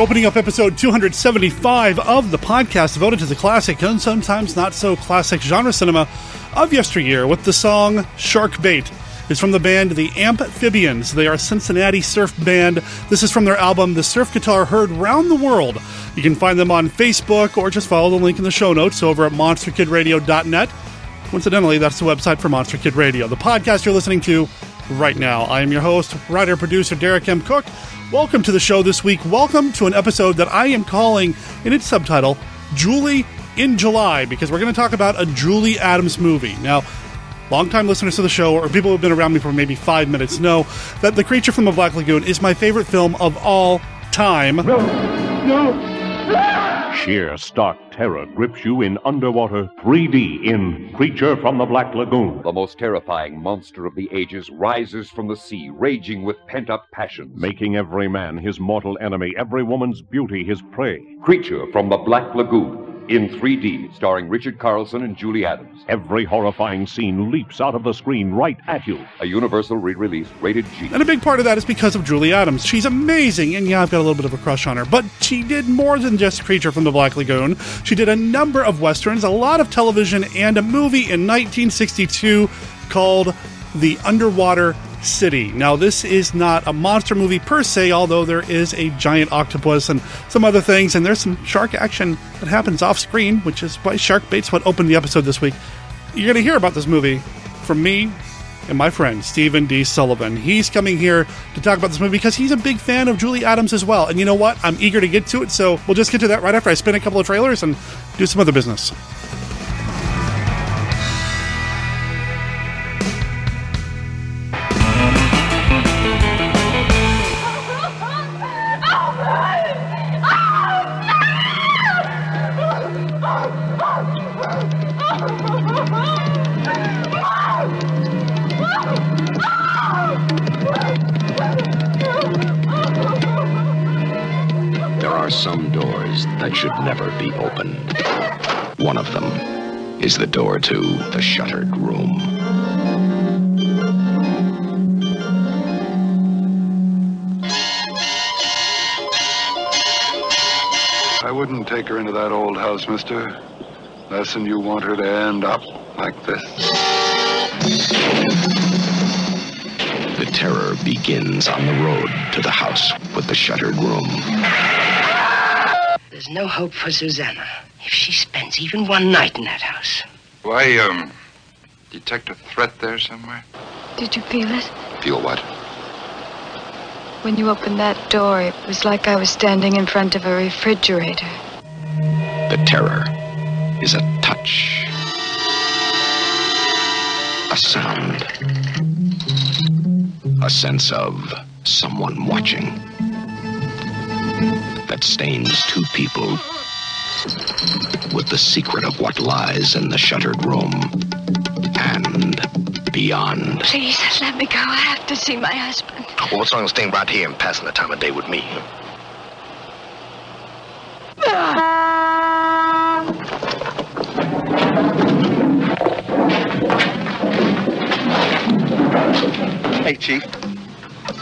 opening up episode 275 of the podcast devoted to the classic and sometimes not so classic genre cinema of yesteryear with the song Shark Bait. It's from the band The Amphibians. They are a Cincinnati surf band. This is from their album The Surf Guitar Heard Round the World. You can find them on Facebook or just follow the link in the show notes over at monsterkidradio.net. Coincidentally, that's the website for Monster Kid Radio, the podcast you're listening to right now. I am your host, writer, producer Derek M. Koch. Welcome to the show this week. Welcome to an episode that I am calling in its subtitle Julie in July because we're going to talk about a Julie Adams movie. Now, longtime listeners to the show or people who've been around me for maybe five minutes know that The Creature from the Black Lagoon is my favorite film of all time. No, no. Ah! Sheer stark terror grips you in underwater 3D in Creature from the Black Lagoon. The most terrifying monster of the ages rises from the sea, raging with pent up passions. Making every man his mortal enemy, every woman's beauty his prey. Creature from the Black Lagoon in 3D, starring Richard Carlson and Julie Adams. Every horrifying scene leaps out of the screen right at you. A Universal re release, rated G. And a big part of that is because of Julie Adams. She's amazing, and yeah, I've got a little bit of a crush on her. But she did more than just Creature from the Black Lagoon. She did a number of westerns, a lot of television, and a movie in 1962 called The Underwater City. Now, this is not a monster movie per se, although there is a giant octopus and some other things, and there's some shark action that happens off screen, which is why Shark Bait's what opened the episode this week. You're going to hear about this movie from me and my friend Stephen D. Sullivan. He's coming here to talk about this movie because he's a big fan of Julie Adams as well. And you know what? I'm eager to get to it, so we'll just get to that right after I spin a couple of trailers and do some other business. Is the door to the shuttered room. I wouldn't take her into that old house, mister. Less than you want her to end up like this. The terror begins on the road to the house with the shuttered room. There's no hope for Susanna if she spends even one night in that house. Why, um, detect a threat there somewhere? Did you feel it? Feel what? When you opened that door, it was like I was standing in front of a refrigerator. The terror is a touch, a sound, a sense of someone watching that stains two people with the secret of what lies in the shuttered room and beyond. Please, let me go. I have to see my husband. Well, what's wrong with staying right here and passing the time of day with me? Hey, Chief.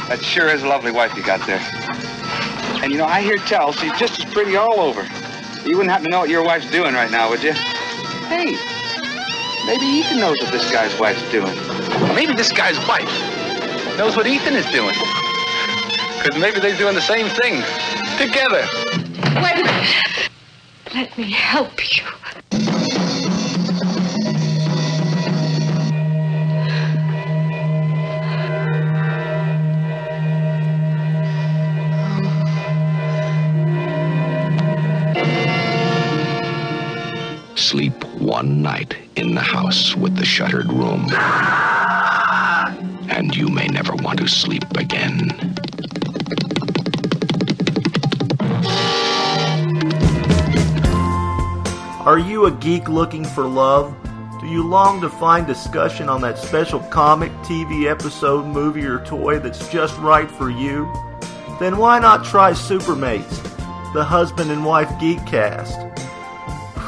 That sure is a lovely wife you got there. And you know, I hear tell she's just as pretty all over. You wouldn't happen to know what your wife's doing right now, would you? Hey, maybe Ethan knows what this guy's wife's doing. Maybe this guy's wife knows what Ethan is doing. Because maybe they're doing the same thing together. Wait a minute. Let me help you. Sleep one night in the house with the shuttered room. And you may never want to sleep again. Are you a geek looking for love? Do you long to find discussion on that special comic, TV episode, movie, or toy that's just right for you? Then why not try Supermates, the husband and wife geek cast?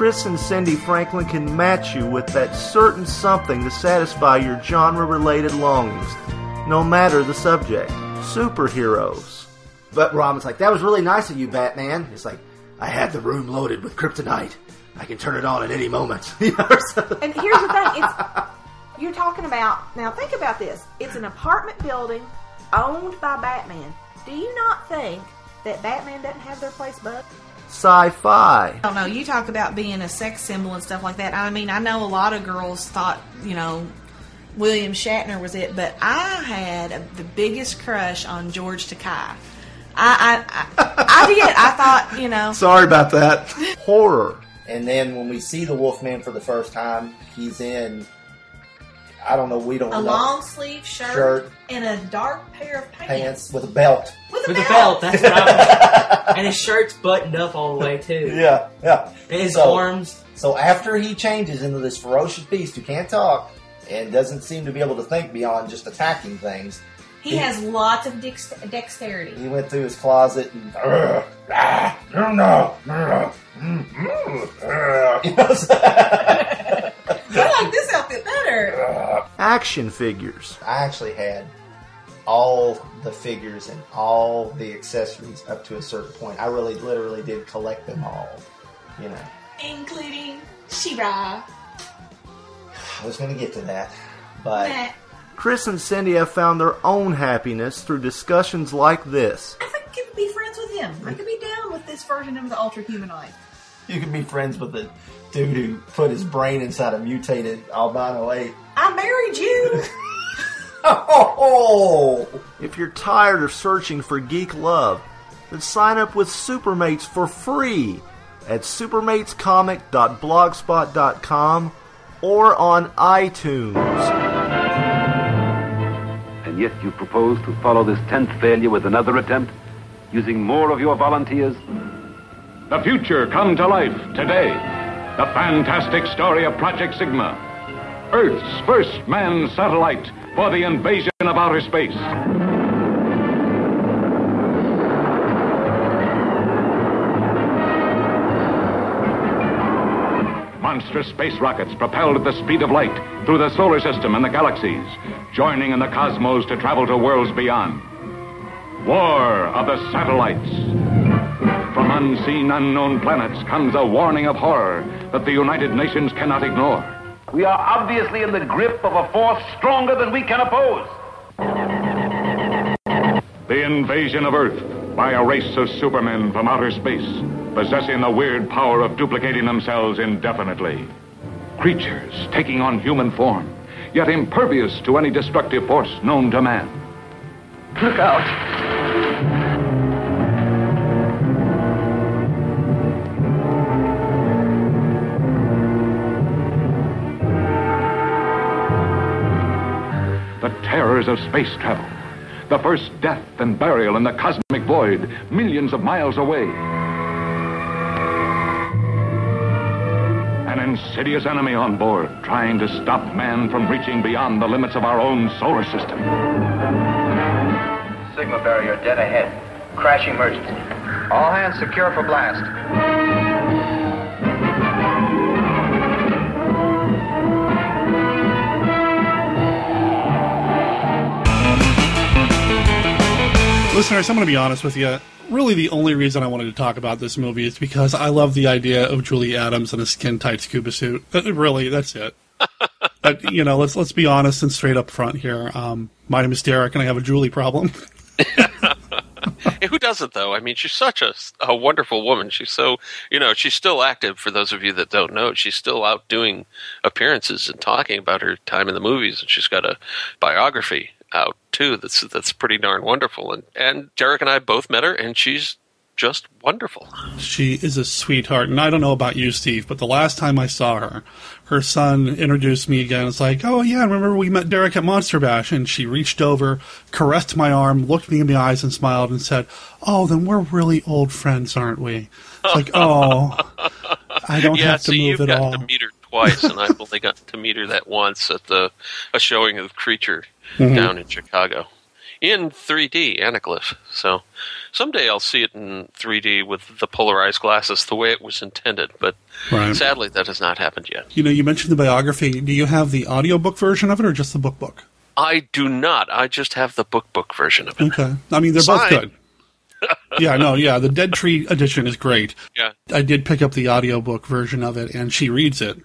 Chris and Cindy Franklin can match you with that certain something to satisfy your genre related longings, no matter the subject. Superheroes. But Robin's like, that was really nice of you, Batman. It's like, I had the room loaded with kryptonite. I can turn it on at any moment. You know, so- And here's the thing: it's you're talking about. Now, think about this. It's an apartment building owned by Batman. Do you not think that Batman doesn't have their place bugged? Sci-fi. I don't know. You talk about being a sex symbol and stuff like that. I mean, I know a lot of girls thought, you know, William Shatner was it, but I had a, the biggest crush on George Takei. I, I, I, I did. I thought, you know. Sorry about that. Horror. And then when we see the Wolfman for the first time, he's in. I don't know. We don't A know. long sleeve shirt, Shirt. and a dark pair of pants. pants with a belt. With a With a belt. belt, that's right. and his shirt's buttoned up all the way too. Yeah, yeah. And his So- arms. So after he changes into this ferocious beast who can't talk and doesn't seem to be able to think beyond just attacking things, He has lots of dex- dexterity. he went through his closet and. "Ugh, ah, no, no, no, mm, mm, ugh," you know, so- I like this outfit better. Action figures. I actually had all the figures and all the accessories up to a certain point. I really, literally did collect them all. You know, Including She-Ra. I was going to get to that, but Nah. Chris and Cindy have found their own happiness through discussions like this. I could be friends with him. I could be down with this version of the Ultra Humanoid. You can be friends with the dude who put his brain inside a mutated albino ape. I married you. Oh, If you're tired of searching for geek love, then sign up with Supermates for free at supermatescomic.blogspot.com or on iTunes. And yet you propose to follow this tenth failure with another attempt, using more of your volunteers? The future come to life today. The fantastic story of Project Sigma. Earth's first manned satellite for the invasion of outer space. Monstrous space rockets propelled at the speed of light through the solar system and the galaxies, joining in the cosmos to travel to worlds beyond. War of the Satellites. From unseen, unknown planets comes a warning of horror that the United Nations cannot ignore. We are obviously in the grip of a force stronger than we can oppose. The invasion of Earth by a race of supermen from outer space, possessing the weird power of duplicating themselves indefinitely. Creatures taking on human form, yet impervious to any destructive force known to man. Look out! Terrors of space travel. The first death and burial in the cosmic void, millions of miles away. An insidious enemy on board, trying to stop man from reaching beyond the limits of our own solar system. Sigma barrier dead ahead. Crash emergency. All hands secure for blast. Listeners, I'm going to be honest with you. Really, the only reason I wanted to talk about this movie is because I love the idea of Julie Adams in a skin tight scuba suit. Uh, Really, that's it. but you know, let's let's be honest and straight up front here. Um, my name is Derek, and I have a Julie problem. Hey, Who doesn't though? I mean, she's such a, a wonderful woman. She's so you know she's still active. For those of you that don't know, she's still out doing appearances and talking about her time in the movies. And she's got a biography out too. That's that's pretty darn wonderful. And and Derek and I both met her, and she's just wonderful. She is a sweetheart, and I don't know about you, Steve, but the last time I saw her, her son introduced me again. It's like, oh yeah, remember we met Derek at Monster Bash, and she reached over, caressed my arm, looked me in the eyes, and smiled, and said, "Oh, then we're really old friends, aren't we?" It's like, oh, I don't yeah, have to so move at all. to meet her twice, and I've only gotten to meet her that once at the a showing of Creature Mhm. down in Chicago in 3D Anaglyph. So someday I'll see it in 3D with the polarized glasses the way it was intended, but Right. sadly that has not happened yet. You know, you mentioned the biography. Do you have the audiobook version of it, or just the book book? I do not. I just have the book book version of it. Okay, I mean they're both good. yeah, no, yeah. The Dead Tree edition is great. Yeah. I did pick up the audiobook version of it, and she reads it.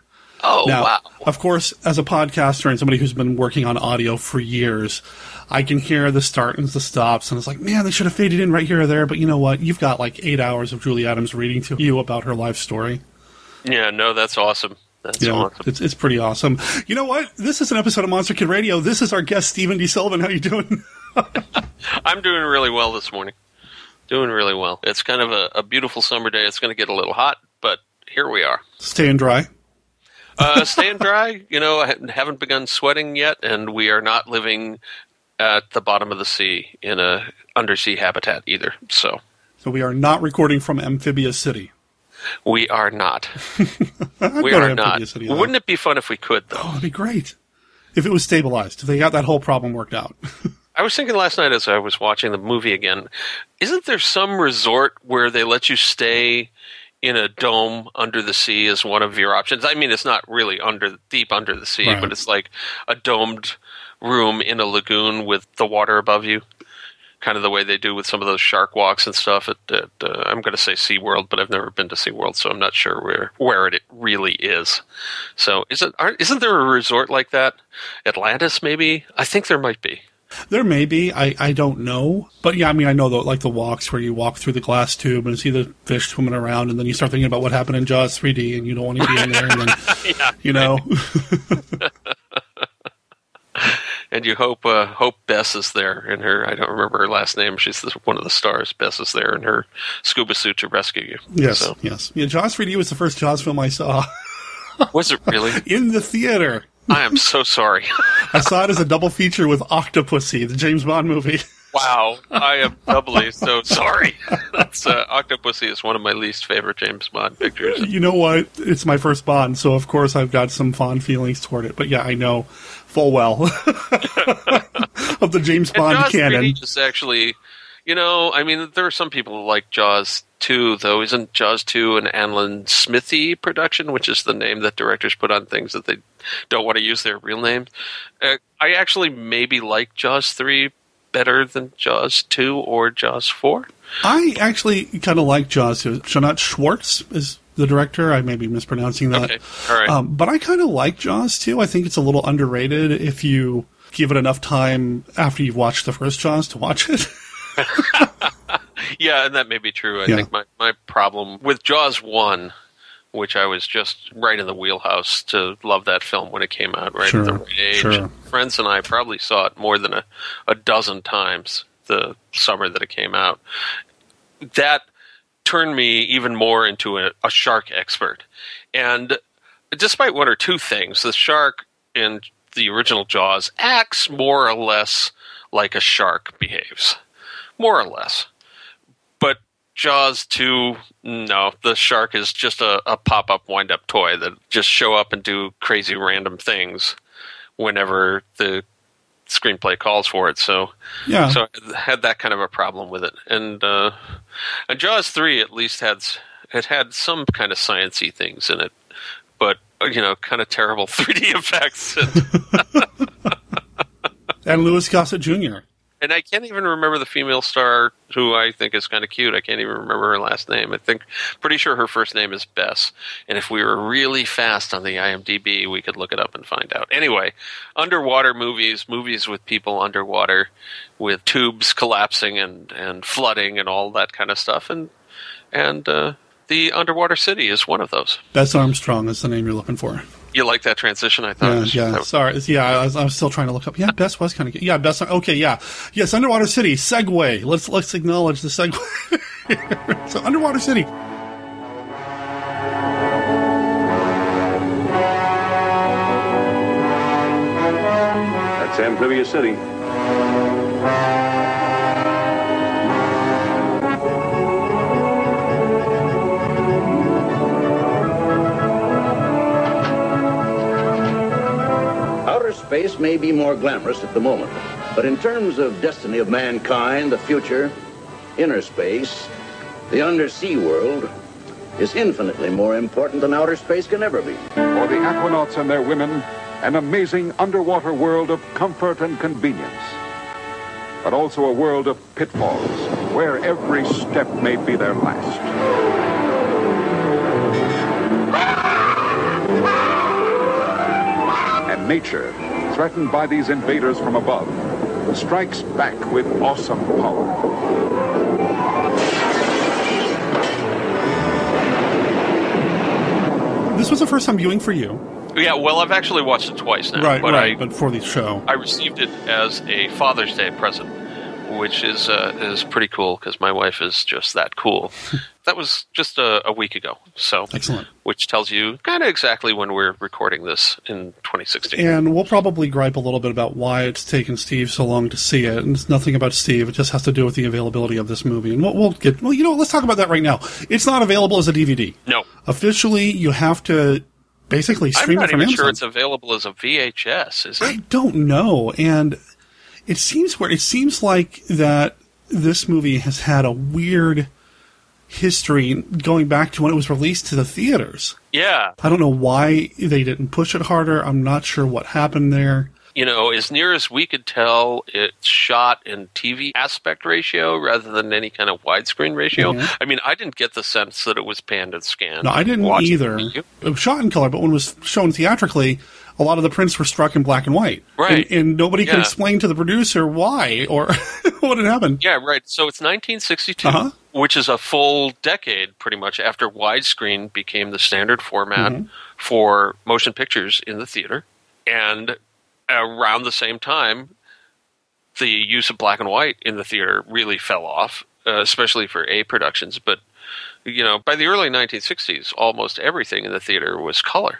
Oh, now, wow. Of course, as a podcaster and somebody who's been working on audio for years, I can hear the start and the stops, and it's like, man, they should have faded in right here or there. But you know what? You've got like eight hours of Julie Adams reading to you about her life story. Yeah, no, that's awesome. That's Yeah, awesome. it's it's pretty awesome. You know what? This is an episode of Monster Kid Radio. This is our guest Stephen D. Sullivan. How you doing? I'm doing really well this morning. Doing really well. It's kind of a, a beautiful summer day. It's going to get a little hot, but here we are. Staying dry. Uh, staying dry. You know, I haven't begun sweating yet, and we are not living at the bottom of the sea in a undersea habitat either. So So we are not recording from Amphibious City. we are not. We are not. City. Wouldn't it be fun if we could, though? Oh, it'd be great if it was stabilized. If they got that whole problem worked out. I was thinking last night as I was watching the movie again, isn't there some resort where they let you stay in a dome under the sea is one of your options? I mean, it's not really under deep under the sea, Right. but it's like a domed room in a lagoon with the water above you. Kind of the way they do with some of those shark walks and stuff at, at uh, I'm going to say SeaWorld, but I've never been to SeaWorld, so I'm not sure where where it really is. So, is it aren't, isn't there a resort like that? Atlantis maybe? I think there might be. There may be. I, I don't know. But yeah, I mean, I know the, like the walks where you walk through the glass tube and see the fish swimming around, and then you start thinking about what happened in Jaws 3D, and you don't want to be in there, and then yeah, you know, and you hope uh, hope Bess is there in her. I don't remember her last name. She's the, one of the stars. Bess is there in her scuba suit to rescue you. yes, So, yes, yeah. Jaws 3D was the first Jaws film I saw was it really? in the theater. I am so sorry. I saw it as a double feature with Octopussy, the James Bond movie. wow, I am doubly so sorry. That's uh, Octopussy is one of my least favorite James Bond pictures. You know what? It's my first Bond, so of course I've got some fond feelings toward it. But yeah, I know full well of the James Bond canon. Just actually, you know, I mean, there are some people who like Jaws 2, though. Isn't Jaws 2 an Alan Smithee production, which is the name that directors put on things that they don't want to use their real names? Uh, I actually maybe like Jaws 3 better than Jaws 2 or Jaws 4. I actually kind of like Jaws. Two. Jeannot Szwarc is the director. I may be mispronouncing that. Okay, right. Um, but I kind of like Jaws too. I think it's a little underrated if you give it enough time after you've watched the first Jaws to watch it. Yeah, and that may be true. I Yeah. think my, my problem with Jaws 1, which I was just right in the wheelhouse to love that film when it came out, right at the right age. sure. Friends and I probably saw it more than a, a dozen times the summer that it came out. That turned me even more into a, a shark expert. And despite one or two things, the shark in the original Jaws acts more or less like a shark behaves. More or less. But Jaws 2, no, the shark is just a, a pop up wind up toy that just show up and do crazy random things whenever the screenplay calls for it. So, Yeah. so I had that kind of a problem with it. And, uh, and Jaws 3 at least had, it had some kind of sciency things in it, but, uh, you know, kind of terrible 3D effects. And, and Louis Gossett Jr. and I can't even remember the female star who I think is kind of cute. I can't even remember her last name. I think, pretty sure her first name is Bess. And if we were really fast on the IMDb, we could look it up and find out. Anyway, underwater movies, movies with people underwater, with tubes collapsing and, and flooding and all that kind of stuff. And and uh, the underwater city is one of those. Bess Armstrong is the name you're looking for. You like that transition? I thought. it Yeah, was- yeah. Sorry. Yeah, I was, I was still trying to look up. Yeah, Bess was kind of good. Yeah, Bess. Okay, yeah. Yes, Underwater City. Segue. Let's let's acknowledge the segue. so, Underwater City. That's Amphibious City. Space may be more glamorous at the moment, but in terms of destiny of mankind, the future, inner space, the undersea world, is infinitely more important than outer space can ever be. For the aquanauts and their women, an amazing underwater world of comfort and convenience, but also a world of pitfalls, where every step may be their last. Nature, threatened by these invaders from above, strikes back with awesome power. This was the first time viewing for you. Yeah, well, I've actually watched it twice now. right, but right. I, but for the show. I received it as a Father's Day present, which is uh, is pretty cool because my wife is just that cool. that was just a, a week ago, so Excellent. which tells you kind of exactly when we're recording this in 2016. And we'll probably gripe a little bit about why it's taken Steve so long to see it. And it's nothing about Steve. It just has to do with the availability of this movie. And we'll, we'll get, well, you know, let's talk about that right now. It's not available as a DVD. No. Officially, you have to basically stream it. I'm stream not it from even sure it's available as a VHS. Is I don't know. And it seems where it seems like that this movie has had a weird history going back to when it was released to the theaters. Yeah. I don't know why they didn't push it harder. I'm not sure what happened there. You know, as near as we could tell, it's shot in TV aspect ratio rather than any kind of widescreen ratio. Mhm. I mean, I didn't get the sense that it was panned and scanned. No, I didn't either. it. Was shot in color, but when it was shown theatrically, a lot of the prints were struck in black and white. Right. And, and nobody could explain to the producer why or what had happened. Yeah, right. So it's 1962, Uh-huh. Which is a full decade pretty much after widescreen became the standard format Mhm. for motion pictures in the theater. And around the same time, the use of black and white in the theater really fell off, uh, especially for A productions. But, you know, by the early 1960s, almost everything in the theater was color.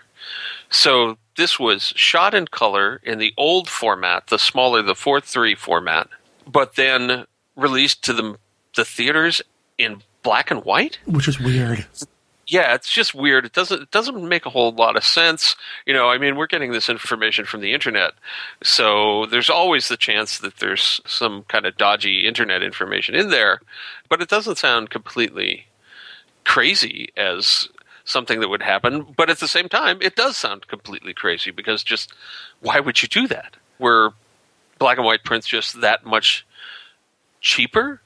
So this was shot in color in the old format, the smaller, the 4 3 format, but then released to the, the theaters in black and white? Which is weird. Yeah, it's just weird. It doesn't it doesn't make a whole lot of sense. You know, I mean, we're getting this information from the internet, so there's always the chance that there's some kind of dodgy internet information in there, but it doesn't sound completely crazy as something that would happen. But at the same time, it does sound completely crazy because just why would you do that? Were black and white prints just that much cheaper?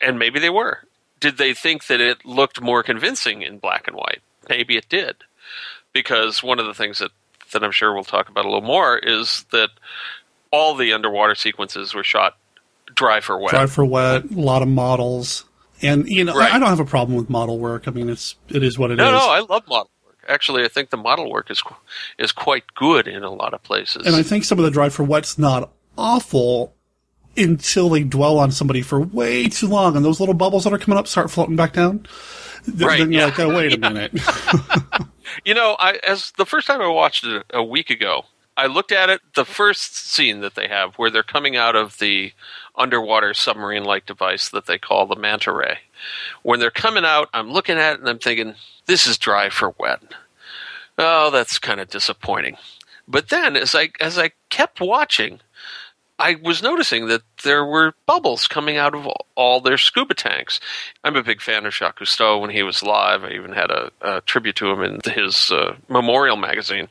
And maybe they were. Did they think that it looked more convincing in black and white? Maybe it did. Because one of the things that, that I'm sure we'll talk about a little more is that all the underwater sequences were shot dry for wet. Dry for wet, a lot of models. And you know, Right. I don't have a problem with model work. I mean, it's it is what it is. no, no, I love model work. Actually, I think the model work is is quite good in a lot of places. And I think some of the dry for wet's not awful until they dwell on somebody for way too long, and those little bubbles that are coming up start floating back down. Th- Right, then you're yeah. like, oh, wait a minute. You know, I as the first time I watched it a week ago, I looked at it. The first scene that they have, where they're coming out of the underwater submarine-like device that they call the manta ray. When they're coming out, I'm looking at it and I'm thinking, this is dry for wet. Oh, that's kind of disappointing. But then, as I as I kept watching, I was noticing that there were bubbles coming out of all their scuba tanks. I'm a big fan of Jacques Cousteau when he was alive. I even had a, a tribute to him in his uh, memorial magazine.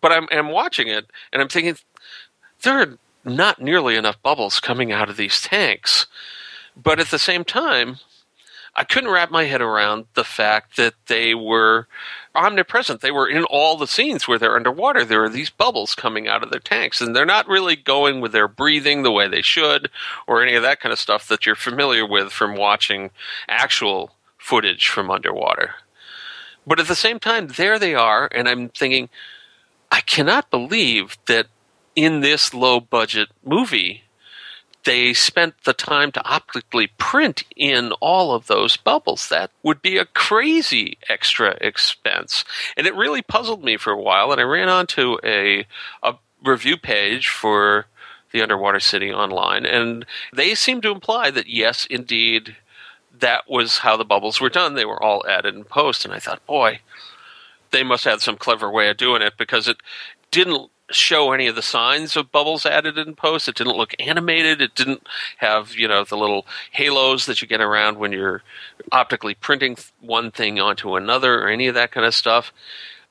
But I'm, I'm watching it and I'm thinking, there are not nearly enough bubbles coming out of these tanks. But at the same time, I couldn't wrap my head around the fact that they were omnipresent. They were in all the scenes where they're underwater. There are these bubbles coming out of their tanks, and they're not really going with their breathing the way they should, or any of that kind of stuff that you're familiar with from watching actual footage from underwater. But at the same time, there they are, and I'm thinking, I cannot believe that in this low budget movie, they spent the time to optically print in all of those bubbles. That would be a crazy extra expense. And it really puzzled me for a while. And I ran onto a, a review page for the Underwater City online, and they seem to imply that yes, indeed, that was how the bubbles were done. They were all added in post. And I thought, boy, they must have some clever way of doing it because it didn't show any of the signs of bubbles added in post. It didn't look animated. It didn't have, you know, the little halos that you get around when you're optically printing one thing onto another or any of that kind of stuff.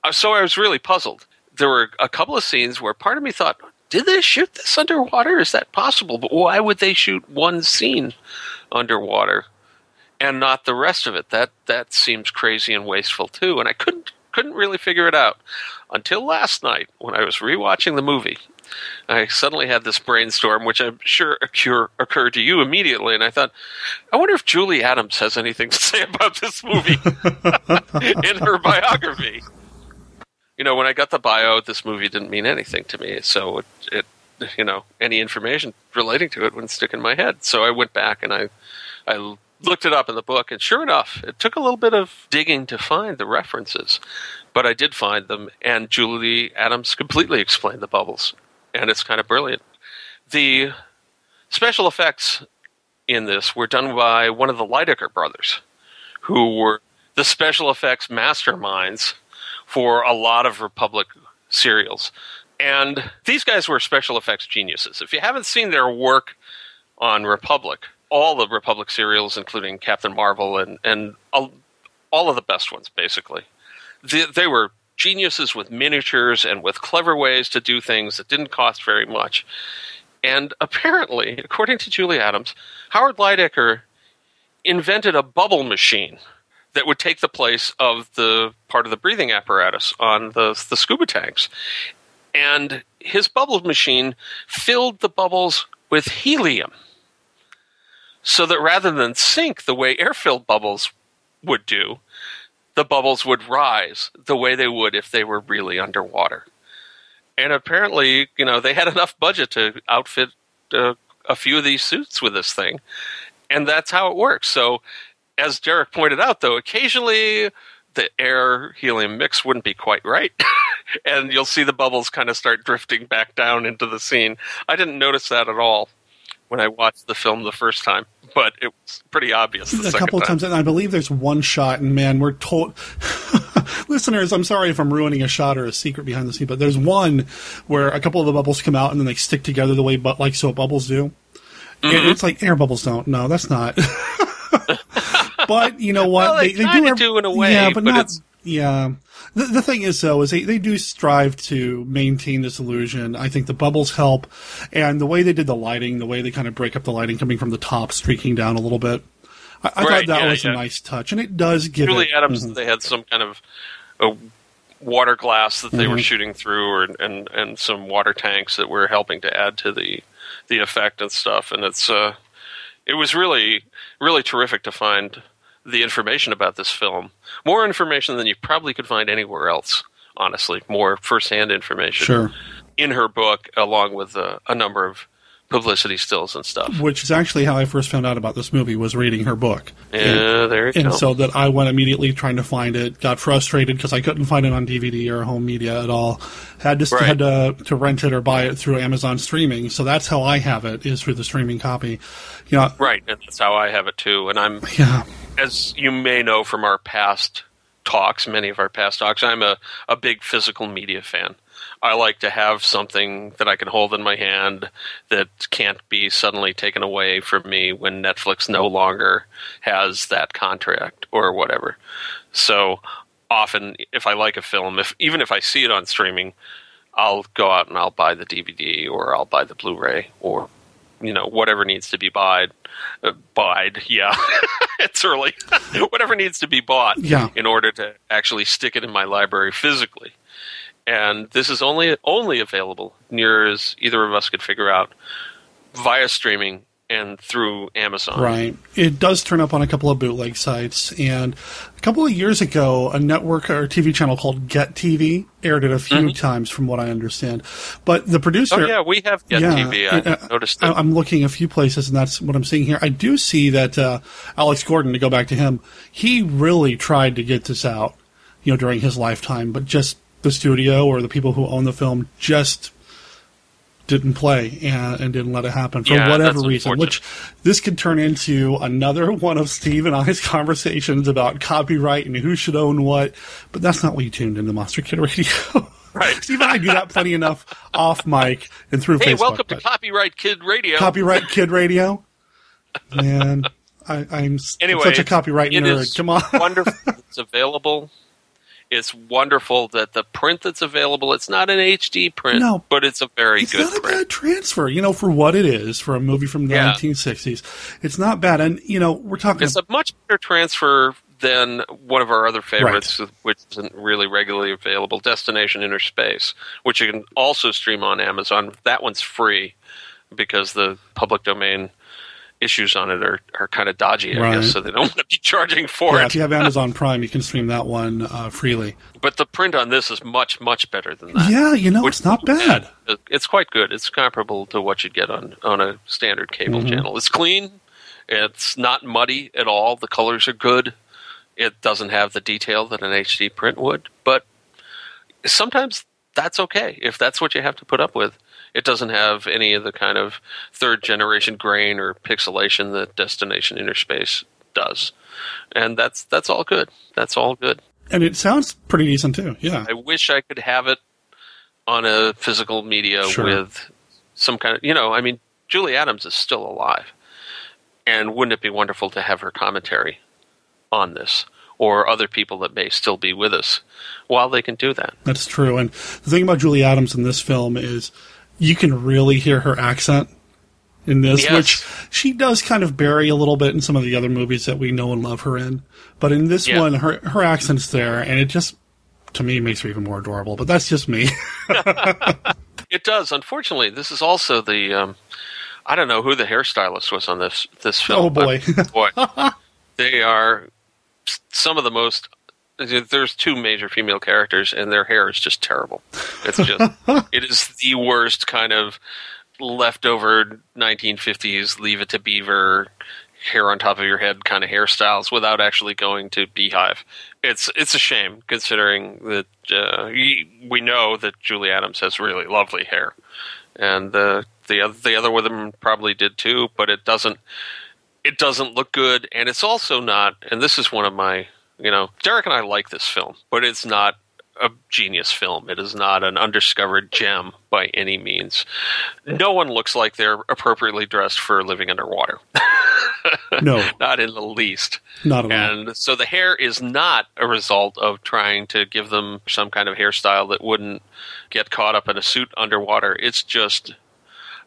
Uh, So I was really puzzled. There were a couple of scenes where part of me thought, did they shoot this underwater? Is that possible? But why would they shoot one scene underwater and not the rest of it? That that seems crazy and wasteful too. And I couldn't couldn't really figure it out until last night when I was rewatching the movie. I suddenly had this brainstorm, which I'm sure occur, occurred to you immediately, and I thought, I wonder if Julie Adams has anything to say about this movie in her biography. You know, when I got the bio, this movie didn't mean anything to me, so it, it you know, any information relating to it wouldn't stick in my head. So I went back and I, I looked it up in the book, and sure enough, it took a little bit of digging to find the references, but I did find them, and Julie Adams completely explained the bubbles, and it's kind of brilliant. The special effects in this were done by one of the Lydecker brothers, who were the special effects masterminds for a lot of Republic serials. And these guys were special effects geniuses. If you haven't seen their work on Republic, all the Republic serials, including Captain Marvel and and all, all of the best ones, basically. They, they were geniuses with miniatures and with clever ways to do things that didn't cost very much. And apparently, according to Julie Adams, Howard Lydecker invented a bubble machine that would take the place of the part of the breathing apparatus on the, the scuba tanks. And his bubble machine filled the bubbles with helium so that rather than sink the way air filled bubbles would do, the bubbles would rise the way they would if they were really underwater. And apparently, you know, they had enough budget to outfit uh, a few of these suits with this thing. And that's how it works. So, as Derek pointed out, though, occasionally the air helium mix wouldn't be quite right. and you'll see the bubbles kind of start drifting back down into the scene. I didn't notice that at all when I watched the film the first time but it was pretty obvious. a couple of times, and I believe there's one shot, and man, we're told. Listeners, I'm sorry if I'm ruining a shot or a secret behind the scene, but there's one where a couple of the bubbles come out and then they stick together the way, but like so bubbles do. Mm-hmm. It's like air bubbles don't. No, that's not. but you know what? Well, they, they, they do, do in a way, yeah, but, but not. Yeah. The, the thing is, though, is they, they do strive to maintain this illusion. I think the bubbles help, and the way they did the lighting, the way they kind of break up the lighting coming from the top, streaking down a little bit. I, I Right, thought that yeah, was yeah. a nice touch, and it does give Julie it. Adams. Mhm. They had some kind of a water glass that they were Mhm. shooting through, or, and and some water tanks that were helping to add to the the effect and stuff. And it's uh, it was really really terrific to find the information about this film. More information than you probably could find anywhere else. Honestly, more firsthand information Sure. in her book, along with uh, a number of publicity stills and stuff. Which is actually how I first found out about this movie was reading her book. Yeah, there you and go. so that I went immediately trying to find it. Got frustrated because I couldn't find it on DVD or home media at all. Had to Right. had to to rent it or buy it through Amazon streaming. So that's how I have it is through the streaming copy. You know, Right, and that's how I have it too. And I'm, Yeah. as you may know from our past talks, many of our past talks, I'm a, a big physical media fan. I like to have something that I can hold in my hand that can't be suddenly taken away from me when Netflix no longer has that contract or whatever. So often, if I like a film, if even if I see it on streaming, I'll go out and I'll buy the DVD or I'll buy the Blu-ray or you know whatever needs to be bought. Uh, yeah, it's early. whatever needs to be bought, Yeah. in order to actually stick it in my library physically. And this is only only available near as either of us could figure out via streaming and through Amazon. Right. It does turn up on a couple of bootleg sites. And a couple of years ago, a network or TV channel called Get TV aired it a few times, from what I understand. But the producer. Mm-hmm. Oh yeah, we have Get TV. I uh, noticed that. I'm looking a few places, and that's what I'm seeing here. I do see that uh, Alex Gordon, to go back to him, he really tried to get this out, you know, during his lifetime, but just the studio or the people who own the film just didn't play and, and didn't let it happen for Yeah, whatever reason. Which this could turn into another one of Steve and I's conversations about copyright and who should own what. But that's not what you tuned into Monster Kid Radio. Right. Steve and I do that plenty enough off mic and through Hey, Facebook. Hey, welcome to Copyright Kid Radio. Copyright Kid Radio. Man, I, I'm Anyway, such a copyright nerd. Come on. wonderful. It's available. It's wonderful that the print that's available, it's not an HD print, No. but it's a very It's good not a print. bad transfer, you know, for what it is for a movie from the Yeah. 1960s. It's not bad, and you know, we're talking. It's a much better transfer than one of our other favorites, which isn't really regularly available, Destination Inner Space, which you can also stream on Amazon. That one's free because the public domain issues on it are, are kind of dodgy, I Right. guess, so they don't want to be charging for yeah, it. if you have Amazon Prime, you can stream that one uh, freely. But the print on this is much, much better than that. Yeah, you know, it's not bad. It's quite good. It's comparable to what you'd get on, on a standard cable Mhm. channel. It's clean. It's not muddy at all. The colors are good. It doesn't have the detail that an HD print would, but sometimes that's okay if that's what you have to put up with. It doesn't have any of the kind of third generation grain or pixelation that Destination Inner Space does, and that's that's all good. That's all good. And it sounds pretty decent too. Yeah. I wish I could have it on a physical media Sure. with some kind of, you know, I mean, Julie Adams is still alive. And wouldn't it be wonderful to have her commentary on this or other people that may still be with us while they can do that? That's true. And the thing about Julie Adams in this film is you can really hear her accent in this, Yes. which she does kind of bury a little bit in some of the other movies that we know and love her in. But in this Yeah. one, her her accent's there, and it just to me makes her even more adorable. But that's just me. It does. Unfortunately, this is also the um, I don't know who the hairstylist was on this this film. Oh, boy. boy, they are some of the most. There's two major female characters, and their hair is just terrible. It's just it is the worst kind of leftover 1950s Leave It to Beaver hair on top of your head kind of hairstyles without actually going to Beehive. It's it's a shame considering that uh, we know that Julie Adams has really lovely hair, and uh, the other the other women probably did too. But it doesn't it doesn't look good, and it's also not. And this is one of my you know Derek and I like this film, but it's not a genius film. It is not an undiscovered gem by any means. No one looks like they're appropriately dressed for living underwater. no, not in the least. not at all. And so the hair is not a result of trying to give them some kind of hairstyle that wouldn't get caught up in a suit underwater. It's just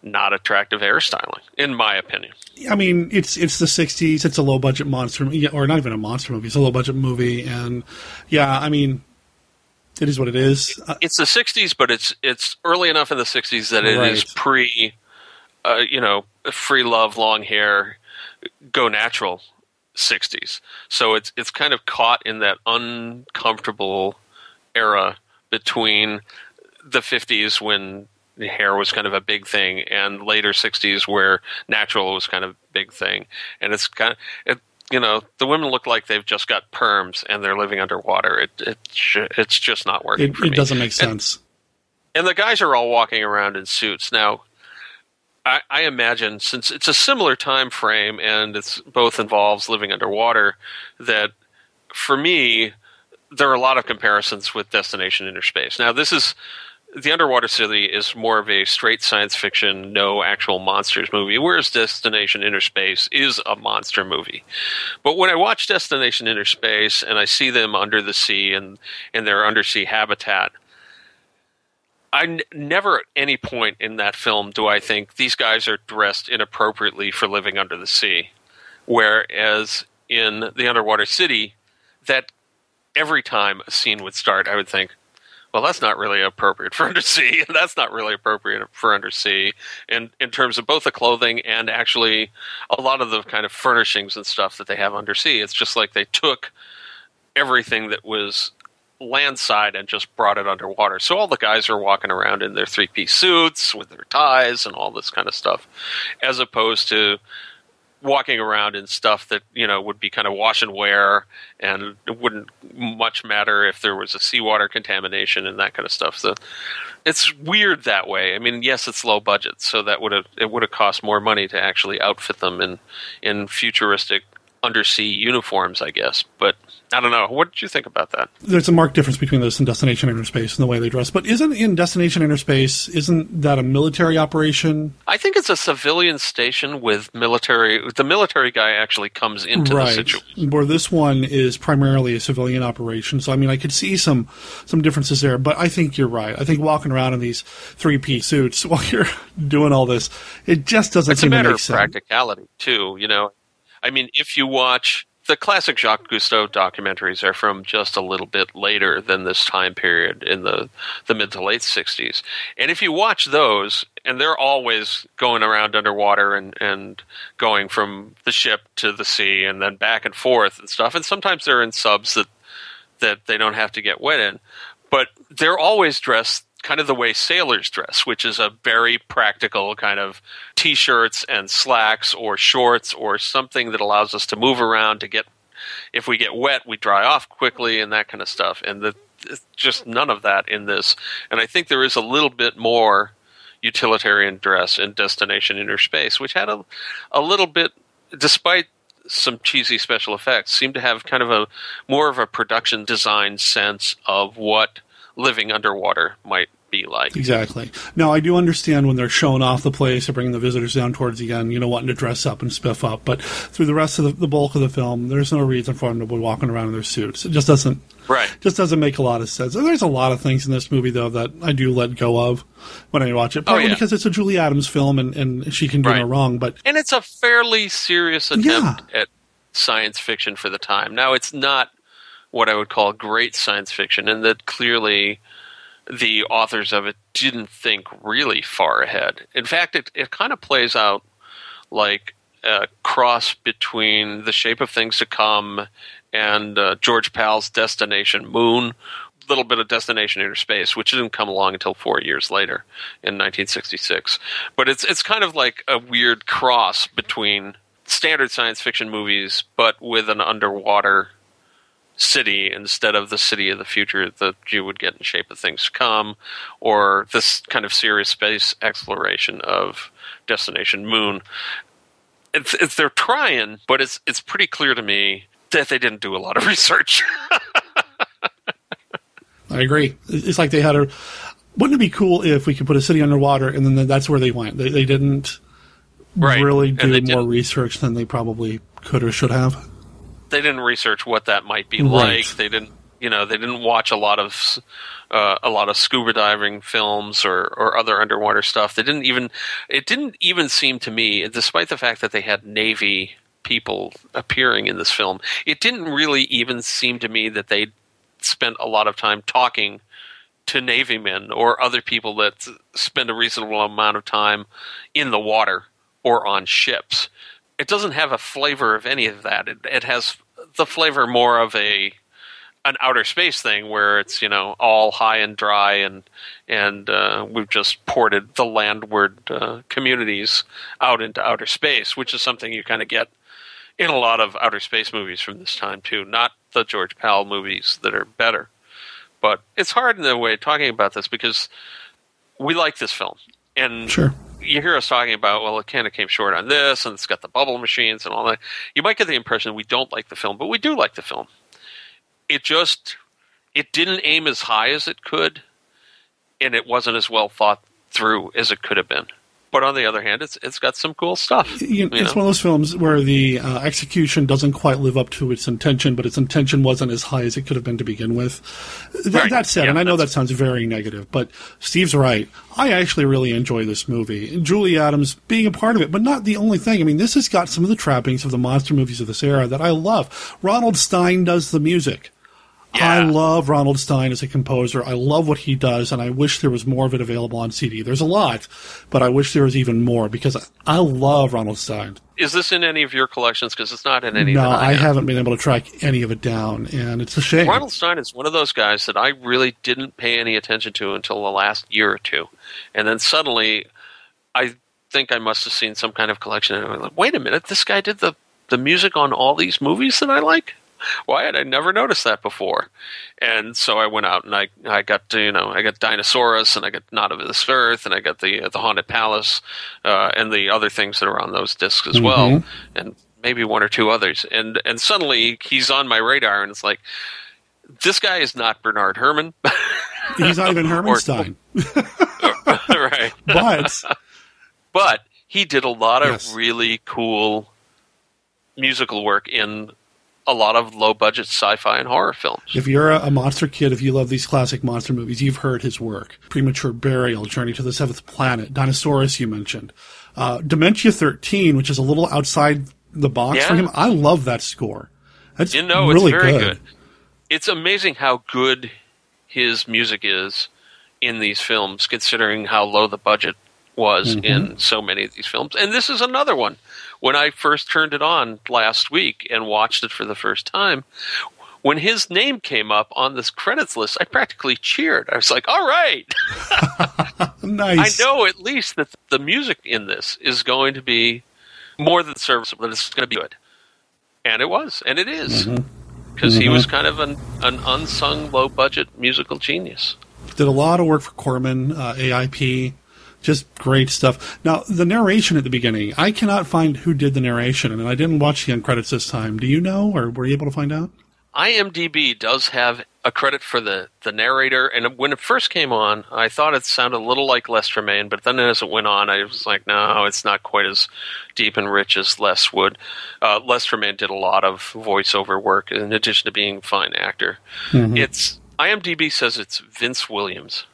not attractive hairstyling, in my opinion. I mean, it's it's the '60s. It's a low budget monster, or not even a monster movie. It's a low budget movie, and yeah, I mean, it is what it is. Uh, It's the '60s, but it's it's early enough in the '60s that it is Right. pre, uh, you know, free love, long hair, go natural '60s. So it's it's kind of caught in that uncomfortable era between the 50s when hair was kind of a big thing and later 60s where natural was kind of a big thing and it's kind of it, you know the women look like they've just got perms and they're living underwater it, it it's just not working it, it doesn't make sense. and the guys are all walking around in suits now. I, I imagine since it's a similar time frame and it's both involves living underwater, that for me there are a lot of comparisons with Destination Inner Space. Now this is the Underwater City is more of a straight science fiction, no actual monsters movie, whereas Destination Inner Space is a monster movie. But when I watch Destination Inner Space and I see them under the sea and in their undersea habitat, I n- never at any point in that film do I think these guys are dressed inappropriately for living under the sea. Whereas in the underwater city, that every time a scene would start, I would think, well, that's not really appropriate for undersea, and that's not really appropriate for undersea. And in terms of both the clothing and actually a lot of the kind of furnishings and stuff that they have undersea, it's just like they took everything that was landside and just brought it underwater. So all the guys are walking around in their three piece suits with their ties and all this kind of stuff, as opposed to walking around in stuff that you know would be kind of wash and wear and it wouldn't much matter if there was a seawater contamination and that kind of stuff. So it's weird that way. I mean yes it's low budget so that would have it would have cost more money to actually outfit them in in futuristic undersea uniforms, I guess. But I don't know. What did you think about that? There's a marked difference between this and Destination Inner Space and the way they dress. But isn't in Destination Inner Space, isn't that a military operation? I think it's a civilian station with military. The military guy actually comes into the situation. Where this one is primarily a civilian operation. So I mean, I could see some some differences there. But I think you're right. I think walking around in these three piece suits while you're doing all this, it just doesn't It's a matter make of sense. practicality too. You know, I mean, if you watch the classic Jacques Cousteau documentaries are from just a little bit later than this time period in the the mid to late '60s, and if you watch those, and they're always going around underwater and and going from the ship to the sea and then back and forth and stuff, and sometimes they're in subs that that they don't have to get wet in, but they're always dressed kind of the way sailors dress, which is a very practical kind of t-shirts and slacks or shorts or something that allows us to move around to get if we get wet, we dry off quickly and that kind of stuff. And the just none of that in this. And I think there is a little bit more utilitarian dress in Destination Inner Space, which had a a little bit despite some cheesy special effects, seemed to have kind of a more of a production design sense of what living underwater might be like. Exactly. Now, I do understand when they're showing off the place or bringing the visitors down towards the end, you know, wanting to dress up and spiff up. But through the rest of the, the bulk of the film, there's no reason for them to be walking around in their suits. It just doesn't. Right. Just doesn't make a lot of sense. And there's a lot of things in this movie, though, that I do let go of when I watch it. Oh, Partly Oh, yeah. because it's a Julie Adams film and, and she can do no wrong. But And it's a fairly serious attempt at science fiction for the time. Now, it's not what I would call great science fiction, and that clearly the authors of it didn't think really far ahead. In fact, it, it kind of plays out like a cross between The Shape of Things to Come and uh, George Pal's Destination Moon. A little bit of Destination Inner Space, which didn't come along until four years later in 1966. But it's it's kind of like a weird cross between standard science fiction movies, but with an underwater city instead of the city of the future that you would get in Shape of Things to Come, or this kind of serious space exploration of Destination Moon. It's, it's they're trying, but it's it's pretty clear to me that they didn't do a lot of research. I agree. It's like they had a. Wouldn't it be cool if we could put a city underwater and then that's where they went? They, they didn't Right. really do more didn't- research than they probably could or should have. They didn't research what that might be Right. like. They didn't, you know, they didn't watch a lot of uh, a lot of scuba diving films or or other underwater stuff. They didn't even. It didn't even seem to me, despite the fact that they had Navy people appearing in this film, it didn't really even seem to me that they spent a lot of time talking to Navy men or other people that spend a reasonable amount of time in the water or on ships. It doesn't have a flavor of any of that. It, it has the flavor more of a an outer space thing where it's you know all high and dry and and uh, we've just ported the landward uh, communities out into outer space, which is something you kind of get in a lot of outer space movies from this time too. Not the George Pal movies that are better, but it's hard in a way talking about this because we like this film and Sure. You hear us talking about well it kind of came short on this and it's got the bubble machines and all that. You might get the impression we don't like the film but we do like the film. It just it didn't aim as high as it could and it wasn't as well thought through as it could have been but on the other hand it's it's got some cool stuff You- you it's know? one of those films where the uh, execution doesn't quite live up to its intention, but its intention wasn't as high as it could have been to begin with. Th- Right. That said, and I know that sounds very negative, but Steve's right. I actually really enjoy this movie. And Julie Adams being a part of it, but not the only thing. I mean, this has got some of the trappings of the monster movies of this era that I love. Ronald Stein does the music. I love Ronald Stein as a composer. I love what he does, and I wish there was more of it available on CD. There's a lot, but I wish there was even more because I love Ronald Stein. is this in any of your collections because it's not in any no, I have. haven't been able to track any of it down, and it's a shame. Ronald Stein is one of those guys that I really didn't pay any attention to until the last year or two. And then suddenly I think I must have seen some kind of collection and I'm like, wait a minute, this guy did the, the music on all these movies that I like? Why had I never noticed that before? And so I went out and I, I got to, you know I got Dinosaurus and I got Not of This Earth and I got the the Haunted Palace uh, and the other things that are on those discs as well Mhm. and maybe one or two others, and and suddenly he's on my radar, and it's like this guy is not Bernard Herrmann. He's not even Hermanstein. right. But but he did a lot of Yes. really cool musical work in a lot of low budget sci-fi and horror films. If you're a, a monster kid, if you love these classic monster movies, you've heard his work. Premature Burial, Journey to the Seventh Planet, Dinosaurus, you mentioned. Uh, Dementia 13, which is a little outside the box for him. I love that score. That's you know, really it's very good. good. It's amazing how good his music is in these films, considering how low the budget was Mhm. in so many of these films. And this is another one. When I first turned it on last week and watched it for the first time, when his name came up on this credits list, I practically cheered. I was like, "All right, Nice. I know at least that the music in this is going to be more than serviceable. That it's going to be good." And it was, and it is Mhm. because he Mhm. was kind of an, an unsung low budget musical genius. Did a lot of work for Corman, uh, AIP. Just great stuff. Now, the narration at the beginning, I cannot find who did the narration, and I didn't watch the end credits this time. Do you know, or were you able to find out? IMDb does have a credit for the, the narrator, and when it first came on, I thought it sounded a little like Les Tremayne, but then as it went on, I was like, no, it's not quite as deep and rich as Les would. Uh, Les Tremayne did a lot of voiceover work in addition to being a fine actor. Mhm. It's IMDb says it's Vince Williams,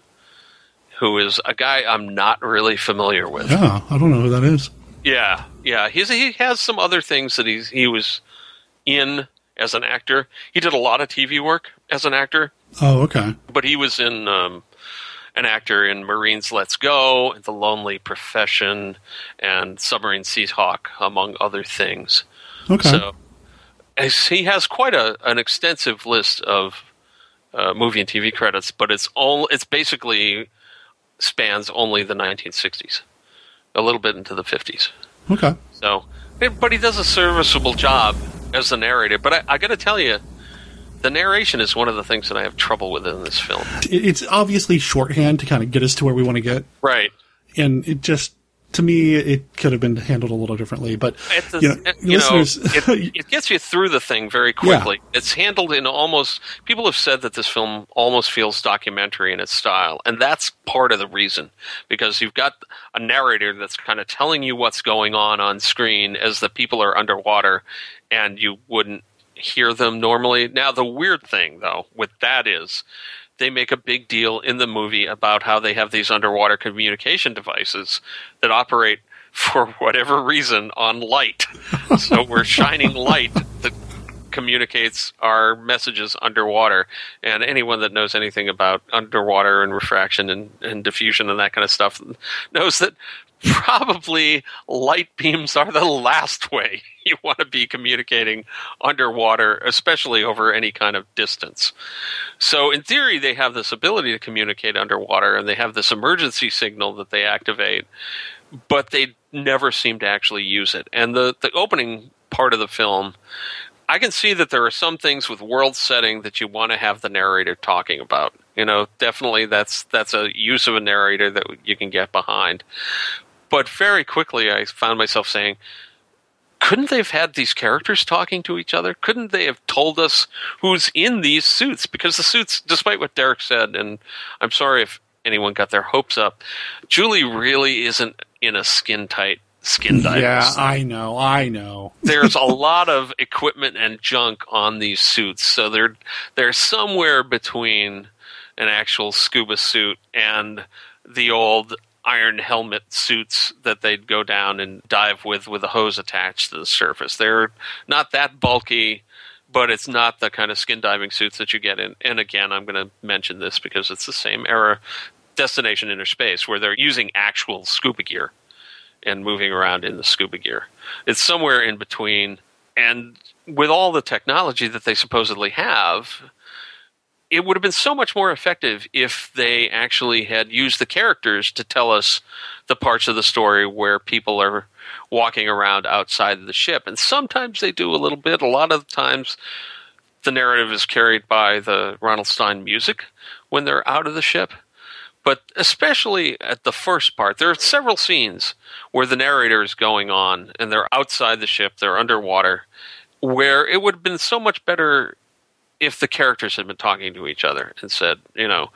who is a guy I'm not really familiar with. Yeah, I don't know who that is. Yeah, yeah. He's he has some other things that he's he was in as an actor. He did a lot of TV work as an actor, Oh, okay. but he was in um, an actor in Marines Let's Go, and The Lonely Profession, and Submarine Seahawk, among other things. Okay. So he has quite a an extensive list of uh, movie and TV credits, but it's all it's basically spans only the 1960s, a little bit into the 50s. Okay. So, eh, but he does a serviceable job as the narrator. But I, I got to tell you, the narration is one of the things that I have trouble with in this film. It's obviously shorthand to kind of get us to where we want to get. Right. And it just, to me, it could have been handled a little differently. But, It's a, you know, it- you know, it, it gets you through the thing very quickly. It's handled in almost. People have said that this film almost feels documentary in its style, and that's part of the reason because you've got a narrator that's kind of telling you what's going on on screen as the people are underwater, and you wouldn't hear them normally. Now, the weird thing though with that is. They make a big deal in the movie about how they have these underwater communication devices that operate for whatever reason on light. so we're shining light that communicates our messages underwater. And anyone that knows anything about underwater and refraction and, and diffusion and that kind of stuff knows that probably light beams are the last way you want to be communicating underwater, especially over any kind of distance. So, in theory, they have this ability to communicate underwater and they have this emergency signal that they activate but they never seem to actually use it. And the, the opening part of the film, I can see that there are some things with world setting that you want to have the narrator talking about. You know, definitely that's that's a use of a narrator that you can get behind. But very quickly, I found myself saying, couldn't they have had these characters talking to each other? Couldn't they have told us who's in these suits? Because the suits, despite what Derek said, and I'm sorry if anyone got their hopes up, Julie really isn't in a skin tight skin diving yeah. I know, I know. There's a lot of equipment and junk on these suits, so they're they're somewhere between an actual scuba suit and the old iron helmet suits that they'd go down and dive with with a hose attached to the surface. They're not that bulky, but it's not the kind of skin diving suits that you get in. And again, I'm going to mention this because it's the same era, Destination Inner Space, where they're using actual scuba gear and moving around in the scuba gear. It's somewhere in between. And with all the technology that they supposedly have, it would have been so much more effective if they actually had used the characters to tell us the parts of the story where people are walking around outside of the ship. And sometimes they do a little bit. A lot of the times, the narrative is carried by the Ronald Stein music when they're out of the ship. But especially at the first part, there are several scenes where the narrator is going on and they're outside the ship, they're underwater, where it would have been so much better if the characters had been talking to each other and said, you know,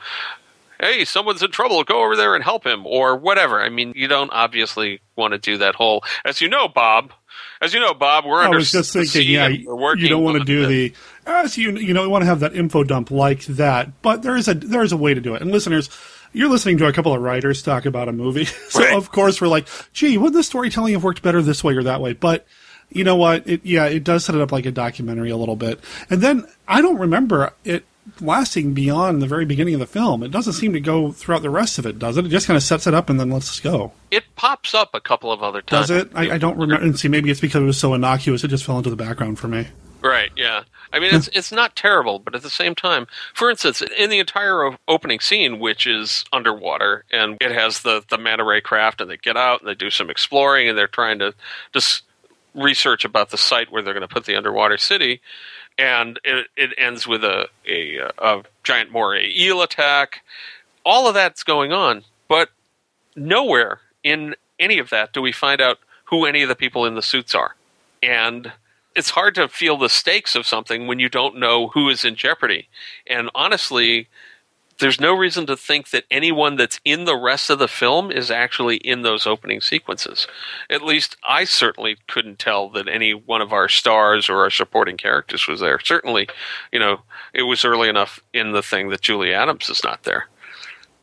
hey, someone's in trouble, go over there and help him, or whatever. I mean, you don't obviously want to do that whole, as you know, Bob. As you know, Bob, we're I under was just the thinking, yeah, and we're working you don't want to do the as you you know you want to have that info dump like that, but there is a there is a way to do it. And listeners, you're listening to a couple of writers talk about a movie, so of course we're like, gee, would the storytelling have worked better this way or that way? But you know what? It yeah, it does set it up like a documentary a little bit, and then I don't remember it lasting beyond the very beginning of the film. It doesn't seem to go throughout the rest of it, does it? It just kind of sets it up and then lets us go. It pops up a couple of other times. Does it? I, I don't remember. And see, maybe it's because it was so innocuous, it just fell into the background for me. Right. Yeah. I mean, it's it's not terrible, but at the same time, for instance, in the entire opening scene, which is underwater, and it has the the manta ray craft, and they get out and they do some exploring, and they're trying to just research about the site where they're going to put the underwater city, and it, it ends with a, a a giant moray eel attack. All of that's going on, but nowhere in any of that do we find out who any of the people in the suits are, and it's hard to feel the stakes of something when you don't know who is in jeopardy. And honestly, there's no reason to think that anyone that's in the rest of the film is actually in those opening sequences. At least I certainly couldn't tell that any one of our stars or our supporting characters was there. Certainly, you know, it was early enough in the thing that Julie Adams is not there.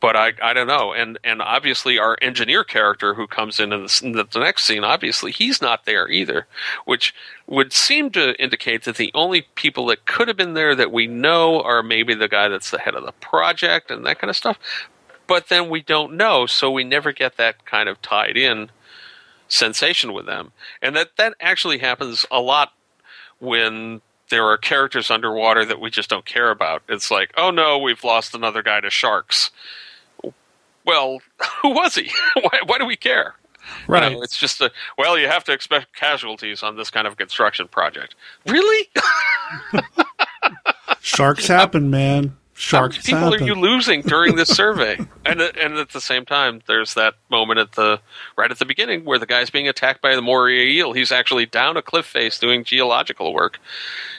But I, I don't know, and and obviously our engineer character who comes in in the, in the next scene, obviously he's not there either, which would seem to indicate that the only people that could have been there that we know are maybe the guy that's the head of the project and that kind of stuff. But then we don't know, so we never get that kind of tied in sensation with them, and that that actually happens a lot when there are characters underwater that we just don't care about. It's like, oh no, we've lost another guy to sharks. Well, who was he? why, why do we care? You Right. know, it's just a well, you have to expect casualties on this kind of construction project. Really? Sharks happen, man. Sharks people happen. are you losing during this survey? and and at the same time, there's that moment at the right at the beginning where the guy's being attacked by the moray eel. He's actually down a cliff face doing geological work.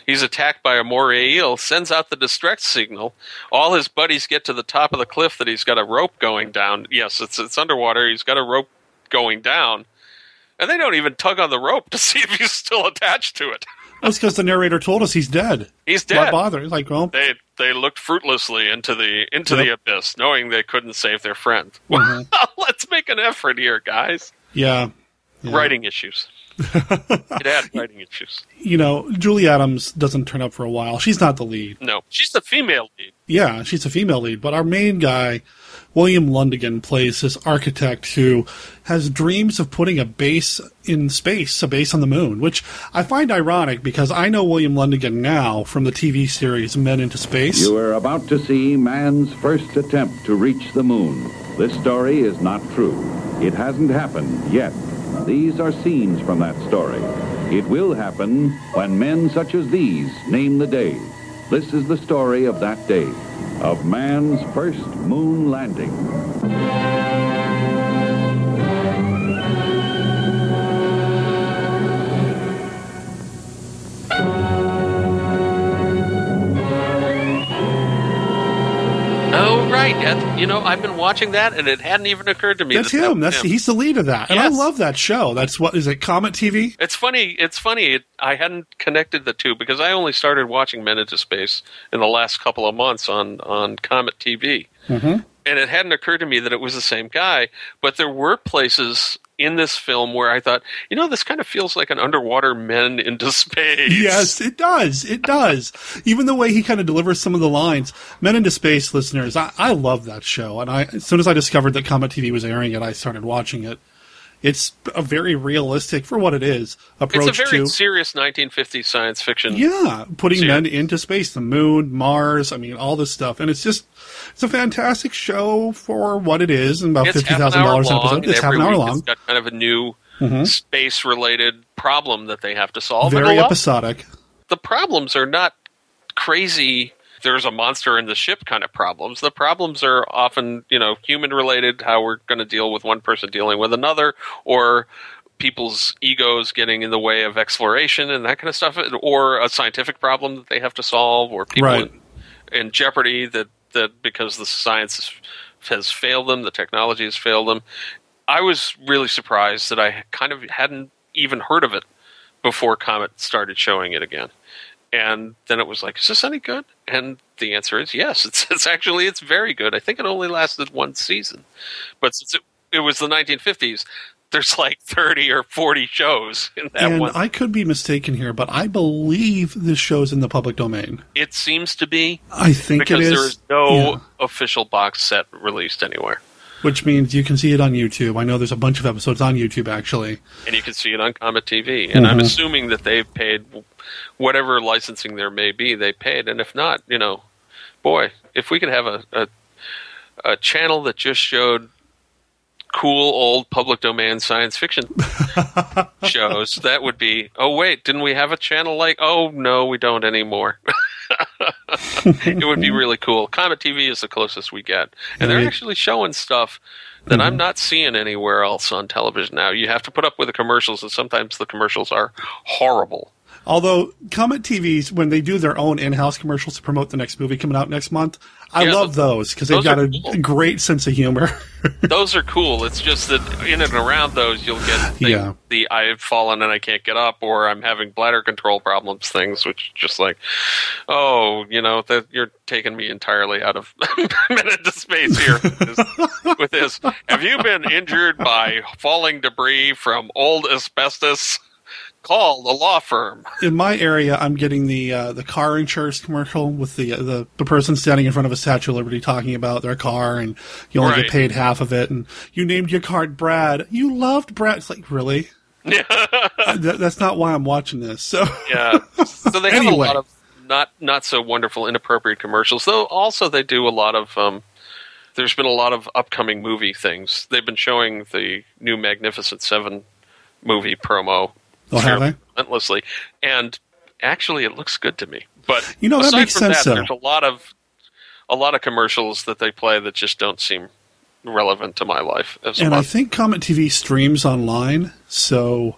He's attacked by a moray eel, sends out the distress signal. All his buddies get to the top of the cliff that he's got a rope going down. Yes, it's it's underwater. He's got a rope going down, and they don't even tug on the rope to see if he's still attached to it. That's because the narrator told us he's dead. He's dead. Why bother? He's like, well, They they looked fruitlessly into the into the abyss, knowing they couldn't save their friend. Mhm. Let's make an effort here, guys. yeah. Yeah. Writing issues. it had writing issues. You know, Julie Adams doesn't turn up for a while. She's not the lead. No, she's the female lead. Yeah, she's a female lead, but our main guy, William Lundigan, plays this architect who has dreams of putting a base in space, a base on the moon, which I find ironic because I know William Lundigan now from the TV series Men into Space. You are about to see man's first attempt to reach the moon. This story is not true. It hasn't happened yet. These are scenes from that story. It will happen when men such as these name the day. This is the story of that day, of man's first moon landing. Right, you know I've been watching that, and it hadn't even occurred to me. That's that that him. was That's him. he's the lead of that, and I love that show. That's what is it? Comet TV. It's funny. It's funny. It, I hadn't connected the two because I only started watching Men into Space in the last couple of months on on Comet TV. Mm-hmm. and it hadn't occurred to me that it was the same guy. But there were places in this film where I thought, you know, this kind of feels like an underwater men into space. Yes, it does. It does. Even the way he kind of delivers some of the lines. Men into Space listeners, I, I love that show. And I, as soon as I discovered that Comet TV was airing it, I started watching it. It's a very realistic, for what it is, approach It's a very to serious 1950s science fiction. yeah, putting series. men into space, the moon, Mars. I mean, all this stuff, and it's just it's a fantastic show for what it is, and about It's fifty half an thousand hour dollars an episode. It's half an hour long, It's got kind of a new Mhm. space-related problem that they have to solve. very episodic. the problems are not crazy there's a monster in the ship kind of problems. The problems are often, you know, human related, how we're going to deal with one person dealing with another, or people's egos getting in the way of exploration and that kind of stuff, or a scientific problem that they have to solve, or people Right. in, in jeopardy that, that because the science has failed them, the technology has failed them. I was really surprised that I kind of hadn't even heard of it before Comet started showing it again. And then it was like, is this any good? And the answer is yes. It's, it's actually it's very good. I think it only lasted one season, but since it, it was the 1950s, there's like 30 or 40 shows in that and one. I could be mistaken here, but I believe this show's in the public domain. it seems to be. I think because is. there is no Yeah. official box set released anywhere, Which means you can see it on YouTube. I know there's a bunch of episodes on YouTube actually. and you can see it on Comet TV. And I'm Mhm. assuming that they've paid whatever licensing there may be. They paid, and if not, you know, boy, if we could have a a, a channel that just showed cool old public domain science fiction shows, that would be. Oh wait, didn't we have a channel like? Oh no, we don't anymore. it would be really cool. Comet TV is the closest we get, and they're actually showing stuff that I'm mm-hmm. not seeing anywhere else on television now. You have to put up with the commercials, and sometimes the commercials are horrible. Although Comet TVs, when they do their own in-house commercials to promote the next movie coming out next month, I Yeah, love those because they've got a great sense of humor. those are cool. It's just that in and around those, you'll get the, Yeah. the I've fallen and I can't get up, or I'm having bladder control problems things, which just like, oh, you know, that you're taking me entirely out of Men into Space here with this. Have you been injured by falling debris from old asbestos? Call the law firm. in my area, I'm getting the uh, the car insurance commercial with the, uh, the the person standing in front of a Statue of Liberty talking about their car, and you only Right. get paid half of it. And you named your card Brad. You loved Brad. It's like really. That- that's not why I'm watching this. So Yeah. So they have Anyway. a lot of not not so wonderful, inappropriate commercials. Though also they do a lot of. Um, there's been a lot of upcoming movie things. They've been showing the new Magnificent Seven movie promo Oh, have relentlessly, and actually it looks good to me. But You know, that aside makes from sense, That, there's a lot of a lot of commercials that they play that just don't seem relevant to my life as and I think Comet TV streams online, so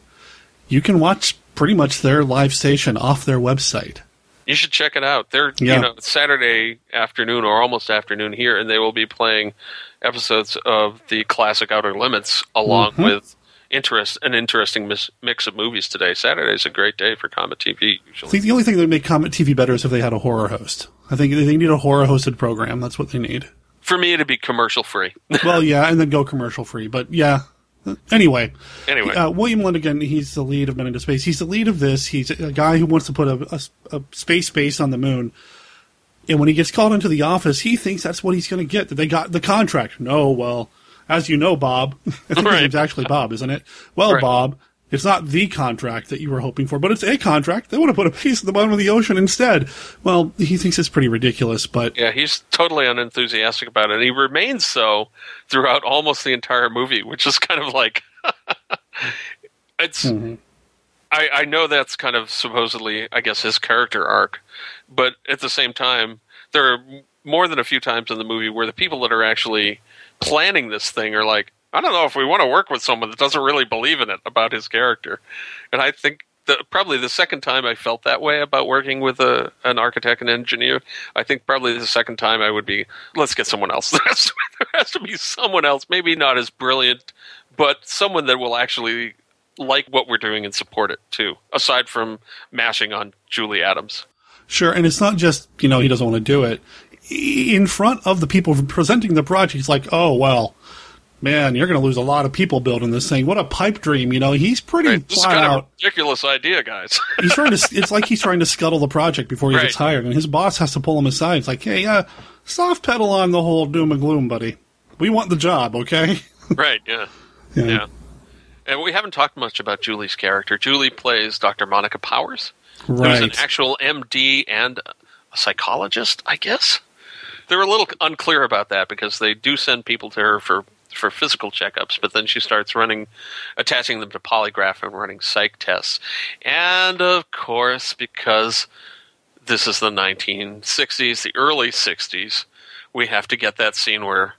you can watch pretty much their live station off their website. You should check it out. They're Yeah. you know Saturday afternoon or almost afternoon here, and they will be playing episodes of the classic Outer Limits along Mhm. with interest an interesting mis- mix of movies today. Saturday's a great day for Comet TV. I Usually, think the only thing that would make Comet TV better is if they had a horror host. I think they need a horror hosted program. That's what they need. for me, it'd be commercial free. well, yeah, and then go commercial free. But yeah. Anyway, Anyway. uh, William Lundigan, he's the lead of Men into Space. He's the lead of this. He's a guy who wants to put a, a- a space base on the moon. And when he gets called into the office, he thinks that's what he's going to get. That they got the contract. No, well, as you know, Bob, I think his name's actually Bob, isn't it? Well, Right. Bob, it's not the contract that you were hoping for, but it's a contract. They want to put a piece at the bottom of the ocean instead. Well, he thinks it's pretty ridiculous, but yeah, he's totally unenthusiastic about it, and he remains so throughout almost the entire movie, which is kind of like it's. Mm-hmm. I, I know that's kind of supposedly, I guess, his character arc, but at the same time, there are more than a few times in the movie where the people that are actually planning this thing are like, I don't know if we want to work with someone that doesn't really believe in it about his character, and I think the, probably the second time I felt that way about working with a an architect and engineer, I think probably the second time I would be, let's get someone else. There has to there has to be someone else, maybe not as brilliant, but someone that will actually like what we're doing and support it too. Aside from mashing on Julie Adams. Sure, and it's not just you know he doesn't want to do it. In front of the people presenting the project, he's like, "Oh well, man, you're going to lose a lot of people building this thing. What a pipe dream!" You know, he's pretty This is kind out. of a ridiculous idea, guys. he's trying to. It's like he's trying to scuttle the project before he Right. gets hired, and his boss has to pull him aside. It's like, "Hey, uh, soft pedal on the whole doom and gloom, buddy. We want the job, okay?" right, yeah. Yeah. yeah. And we haven't talked much about Julie's character. Julie plays Dr. Monica Powers. Who's an actual MD and a psychologist, I guess. They're a little unclear about that because they do send people to her for for physical checkups, but then she starts running, attaching them to polygraph and running psych tests. And of course, because this is the 1960s, the early 60s. We have to get that scene where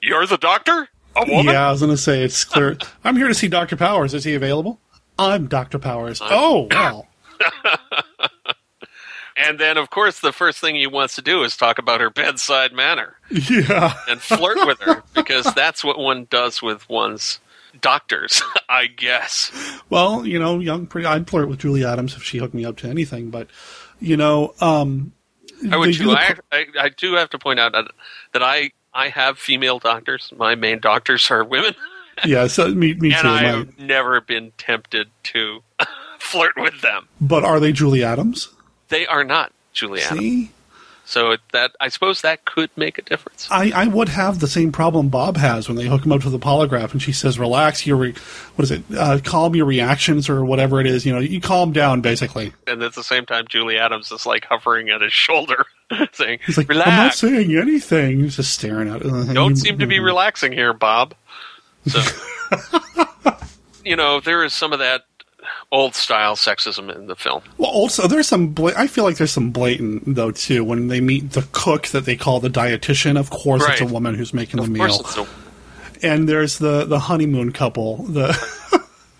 you're the doctor, a woman. Yeah, I was going to say it's clear. I'm here to see Doctor Powers. Is he available? I'm Doctor Powers. oh, wow. And then, of course, the first thing he wants to do is talk about her bedside manner Yeah. and flirt with her because that's what one does with one's doctors, I guess. Well, you know, young, pretty. I'd flirt with Julie Adams if she hooked me up to anything, but you know, um, I would they do too. I, I, I do have to point out that, that I I have female doctors. My main doctors are women, yeah, so me, me and too. I've never been tempted to flirt with them. but are they Julie Adams? They are not Julie? So that I suppose that could make a difference. I, I would have the same problem Bob has when they hook him up to the polygraph and she says, "Relax your, re- what is it? Uh, calm your reactions or whatever it is. You know, you calm down basically." And at the same time, Julie Adams is like hovering at his shoulder, saying, He's like, "Relax." "I'm not saying anything." He's just staring at. it. Don't seem to be relaxing here, Bob. So, you know, there is some of that old style sexism in the film. Well, also there's some. Bla- I feel like there's some blatant though too when they meet the cook that they call the dietitian. Of course, it's a woman who's making the meal. it's a, and there's the the honeymoon couple. The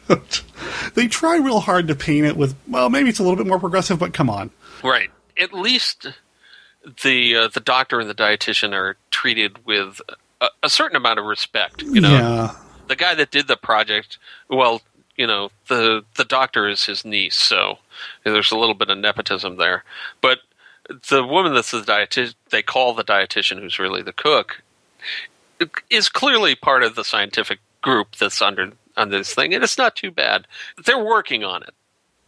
they try real hard to paint it with. Well, maybe it's a little bit more progressive, but come on. right. At least the uh, the doctor and the dietitian are treated with a, a certain amount of respect. You know, Yeah. the guy that did the project, well, you know, the the doctor is his niece, so there's a little bit of nepotism there. But the woman that's the dietitian, they call the dietitian, who's really the cook, is clearly part of the scientific group that's under on this thing, and it's not too bad. They're working on it.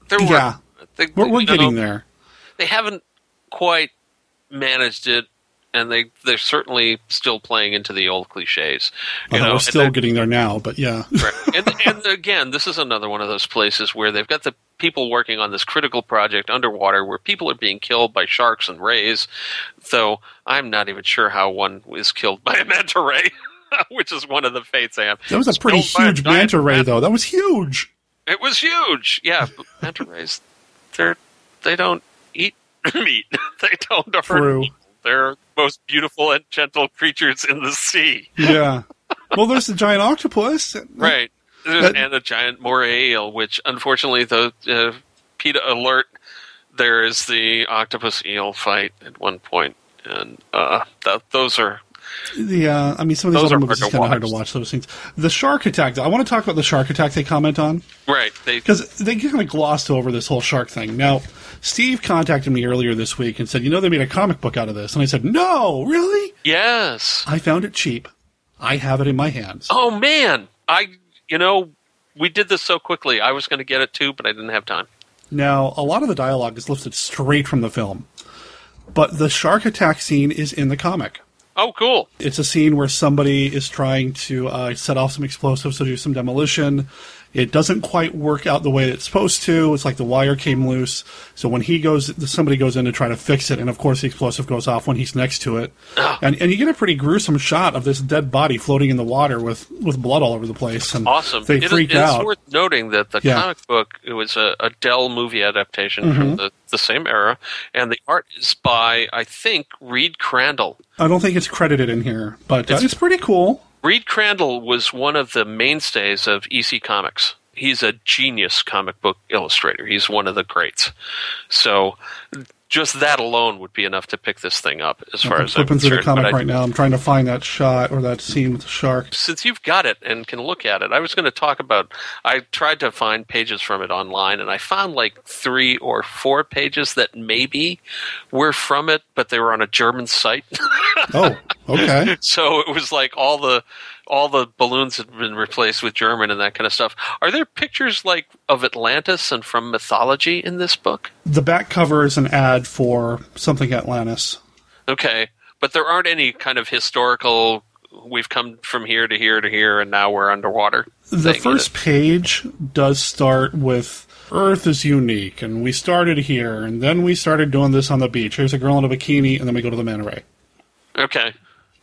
They're working Yeah. it. They, We're, we're you know, getting there. They haven't quite managed it. And they they're certainly still playing into the old cliches. You we're still getting there now, but yeah. Right. And, and again, this is another one of those places where they've got the people working on this critical project underwater where people are being killed by sharks and rays. So I'm not even sure how one is killed by a manta ray, which is one of the fates I have. That was a pretty a huge giant manta ray, though. That was huge. It was huge. Yeah, manta rays, they're they don't eat meat. they don't True. They're the most beautiful and gentle creatures in the sea. Yeah. well, there's the giant octopus. Right. That- and the giant moray eel, which unfortunately, the uh, PETA alert, there is the octopus eel fight at one point, and uh, th- those are Yeah, I mean, some of these Those other are movies hard kind of hard to watch. those things. The shark attack. though, I want to talk about the shark attack they comment on right. They because they kind of glossed over this whole shark thing. Now, Steve contacted me earlier this week and said, "You know, they made a comic book out of this," and I said, "No, really? yes. I found it cheap. I have it in my hands." Oh man, I you know we did this so quickly. I was going to get it too, but I didn't have time. Now, a lot of the dialogue is lifted straight from the film, but the shark attack scene is in the comic. Oh, cool. It's a scene where somebody is trying to uh, set off some explosives to do some demolition. It doesn't quite work out the way it's supposed to. It's like the wire came loose. So when he goes, somebody goes in to try to fix it, and of course the explosive goes off when he's next to it. And, and you get a pretty gruesome shot of this dead body floating in the water with, with blood all over the place. And Awesome. They It is- freak it is out. worth noting that the Yeah. comic book it was a, a Dell movie adaptation from Mhm. the, the same era, and the art is by I think Reed Crandall. I don't think it's credited in here, but uh, It's- it's pretty cool. Reed Crandall was one of the mainstays of EC Comics. He's a genius comic book illustrator. He's one of the greats. So just that alone would be enough to pick this thing up as far I'm as I'm flipping through the concerned. comic But I- right now. I'm trying to find that shot or that scene with the shark. since you've got it and can look at it, I was going to talk about. I tried to find pages from it online, and I found like three or four pages that maybe were from it, but they were on a German site. Oh, okay. so it was like all the all the balloons had been replaced with German and that kind of stuff. Are there pictures like of Atlantis and from mythology in this book? The back cover is an ad for something Atlantis. Okay, but there aren't any kind of historical. We've come from here to here to here, and now we're underwater. The first page does start with Earth is unique, and we started here, and then we started doing this on the beach. Here's a girl in a bikini, and then we go to the manta ray. Okay.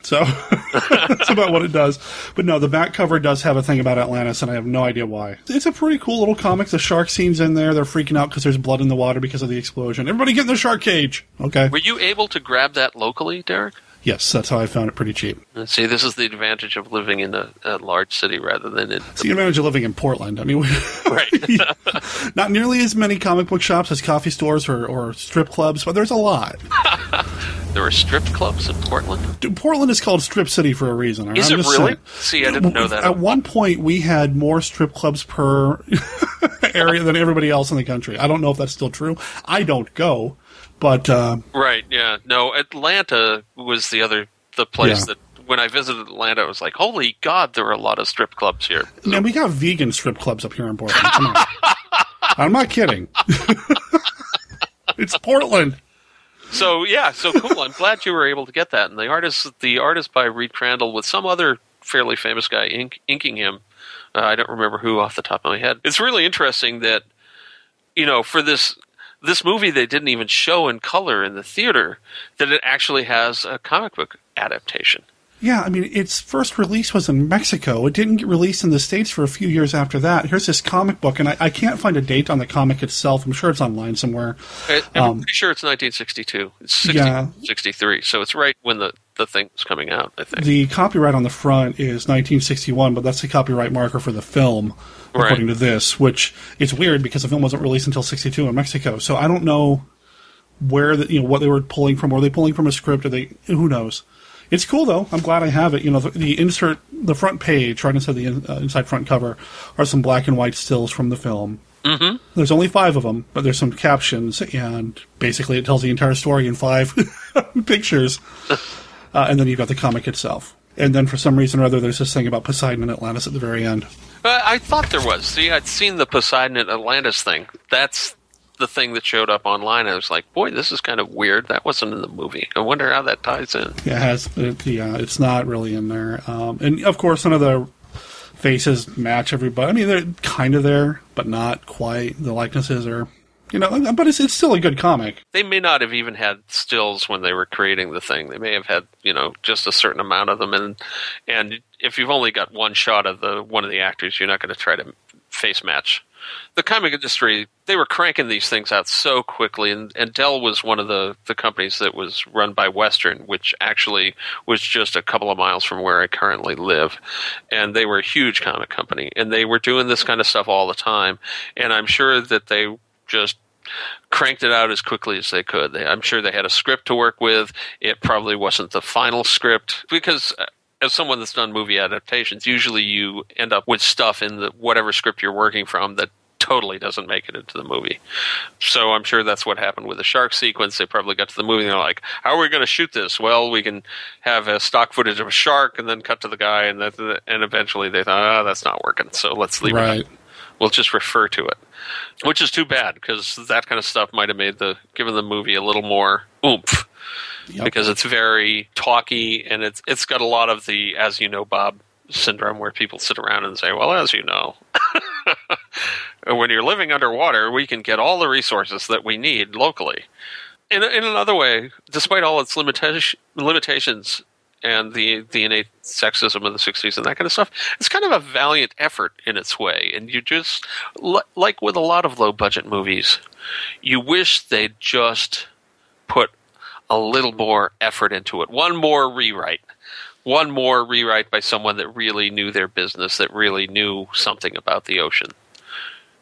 So that's about what it does. But no, the back cover does have a thing about Atlantis, and I have no idea why. It's a pretty cool little comic. The shark scene's in there. They're freaking out because there's blood in the water because of the explosion. Everybody get in the shark cage. Okay. Were you able to grab that locally, Derek? Yes, that's how I found it pretty cheap. See, this is the advantage of living in a, a large city rather than in. It's the advantage of living in Portland. I mean, we, right. not nearly as many comic book shops as coffee stores or, or strip clubs, but there's a lot. there are strip clubs in Portland. Dude, Portland is called Strip City for a reason. Is I'm it really? saying. See, I didn't know that. At one point, we had more strip clubs per area than everybody else in the country. I don't know if that's still true. I don't go, but uh, Right. Yeah. No, Atlanta was the other the place Yeah. that when I visited Atlanta, I was like, "Holy God, there are a lot of strip clubs here." man, we got vegan strip clubs up here in Portland. Come on. I'm not kidding. it's Portland. So yeah, so cool. I'm glad you were able to get that. And the artist, the artist by Reed Crandall, with some other fairly famous guy ink, inking him. Uh, I don't remember who off the top of my head. It's really interesting that you know for this this movie they didn't even show in color in the theater that it actually has a comic book adaptation. Yeah, I mean, its first release was in Mexico. It didn't get released in the States for a few years after that. Here's this comic book, and I, I can't find a date on the comic itself. I'm sure it's online somewhere. I, I'm Um, pretty sure it's 1962. It's 60, Yeah. 63, so it's right when the the thing was coming out. I think. The copyright on the front is 1961, but that's the copyright marker for the film, Right. according to this. Which it's weird because the film wasn't released until 62 in Mexico. So I don't know where the, you know what they were pulling from. Were they pulling from a script? Or they who knows? It's cool though. I'm glad I have it. You know, the, the insert, the front page, right inside the in, uh, inside front cover, are some black and white stills from the film. Mm-hmm. There's only five of them, but there's some captions, and basically it tells the entire story in five pictures. Uh, and then you've got the comic itself. And then for some reason or other, there's this thing about Poseidon and Atlantis at the very end. Uh, I thought there was. See, I'd seen the Poseidon and Atlantis thing. That's the thing that showed up online. I was like, boy, this is kind of weird. That wasn't in the movie. I wonder how that ties in. It has, it, yeah, it's not really in there. Um, and of course, none of the faces match everybody. I mean, they're kind of there, but not quite. The likenesses are, you know, but it's, it's still a good comic. They may not have even had stills when they were creating the thing. They may have had, you know, just a certain amount of them. And and if you've only got one shot of the one of the actors, you're not going to try to face match. The comic industry, they were cranking these things out so quickly, and, and Dell was one of the, the companies that was run by Western, which actually was just a couple of miles from where I currently live. And they were a huge comic company, and they were doing this kind of stuff all the time. And I'm sure that they just cranked it out as quickly as they could. They, I'm sure they had a script to work with. It probably wasn't the final script because uh, as someone that's done movie adaptations, usually you end up with stuff in the whatever script you're working from that totally doesn't make it into the movie. So I'm sure that's what happened with the shark sequence. They probably got to the movie and they're like, "How are we going to shoot this?" Well, we can have a stock footage of a shark and then cut to the guy, and that, and eventually they thought, "Oh, that's not working." So let's leave it. Right. it. We'll just refer to it, which is too bad because that kind of stuff might have made the given the movie a little more oomph because it's very talky and it's it's got a lot of the as you know Bob syndrome where people sit around and say, "Well, as you know." when you're living underwater, we can get all the resources that we need locally. In, in another way, despite all its limita- limitations and the the innate sexism of the '60s and that kind of stuff, it's kind of a valiant effort in its way. And you just like with a lot of low budget movies, you wish they'd just put a little more effort into it, one more rewrite, one more rewrite by someone that really knew their business, that really knew something about the ocean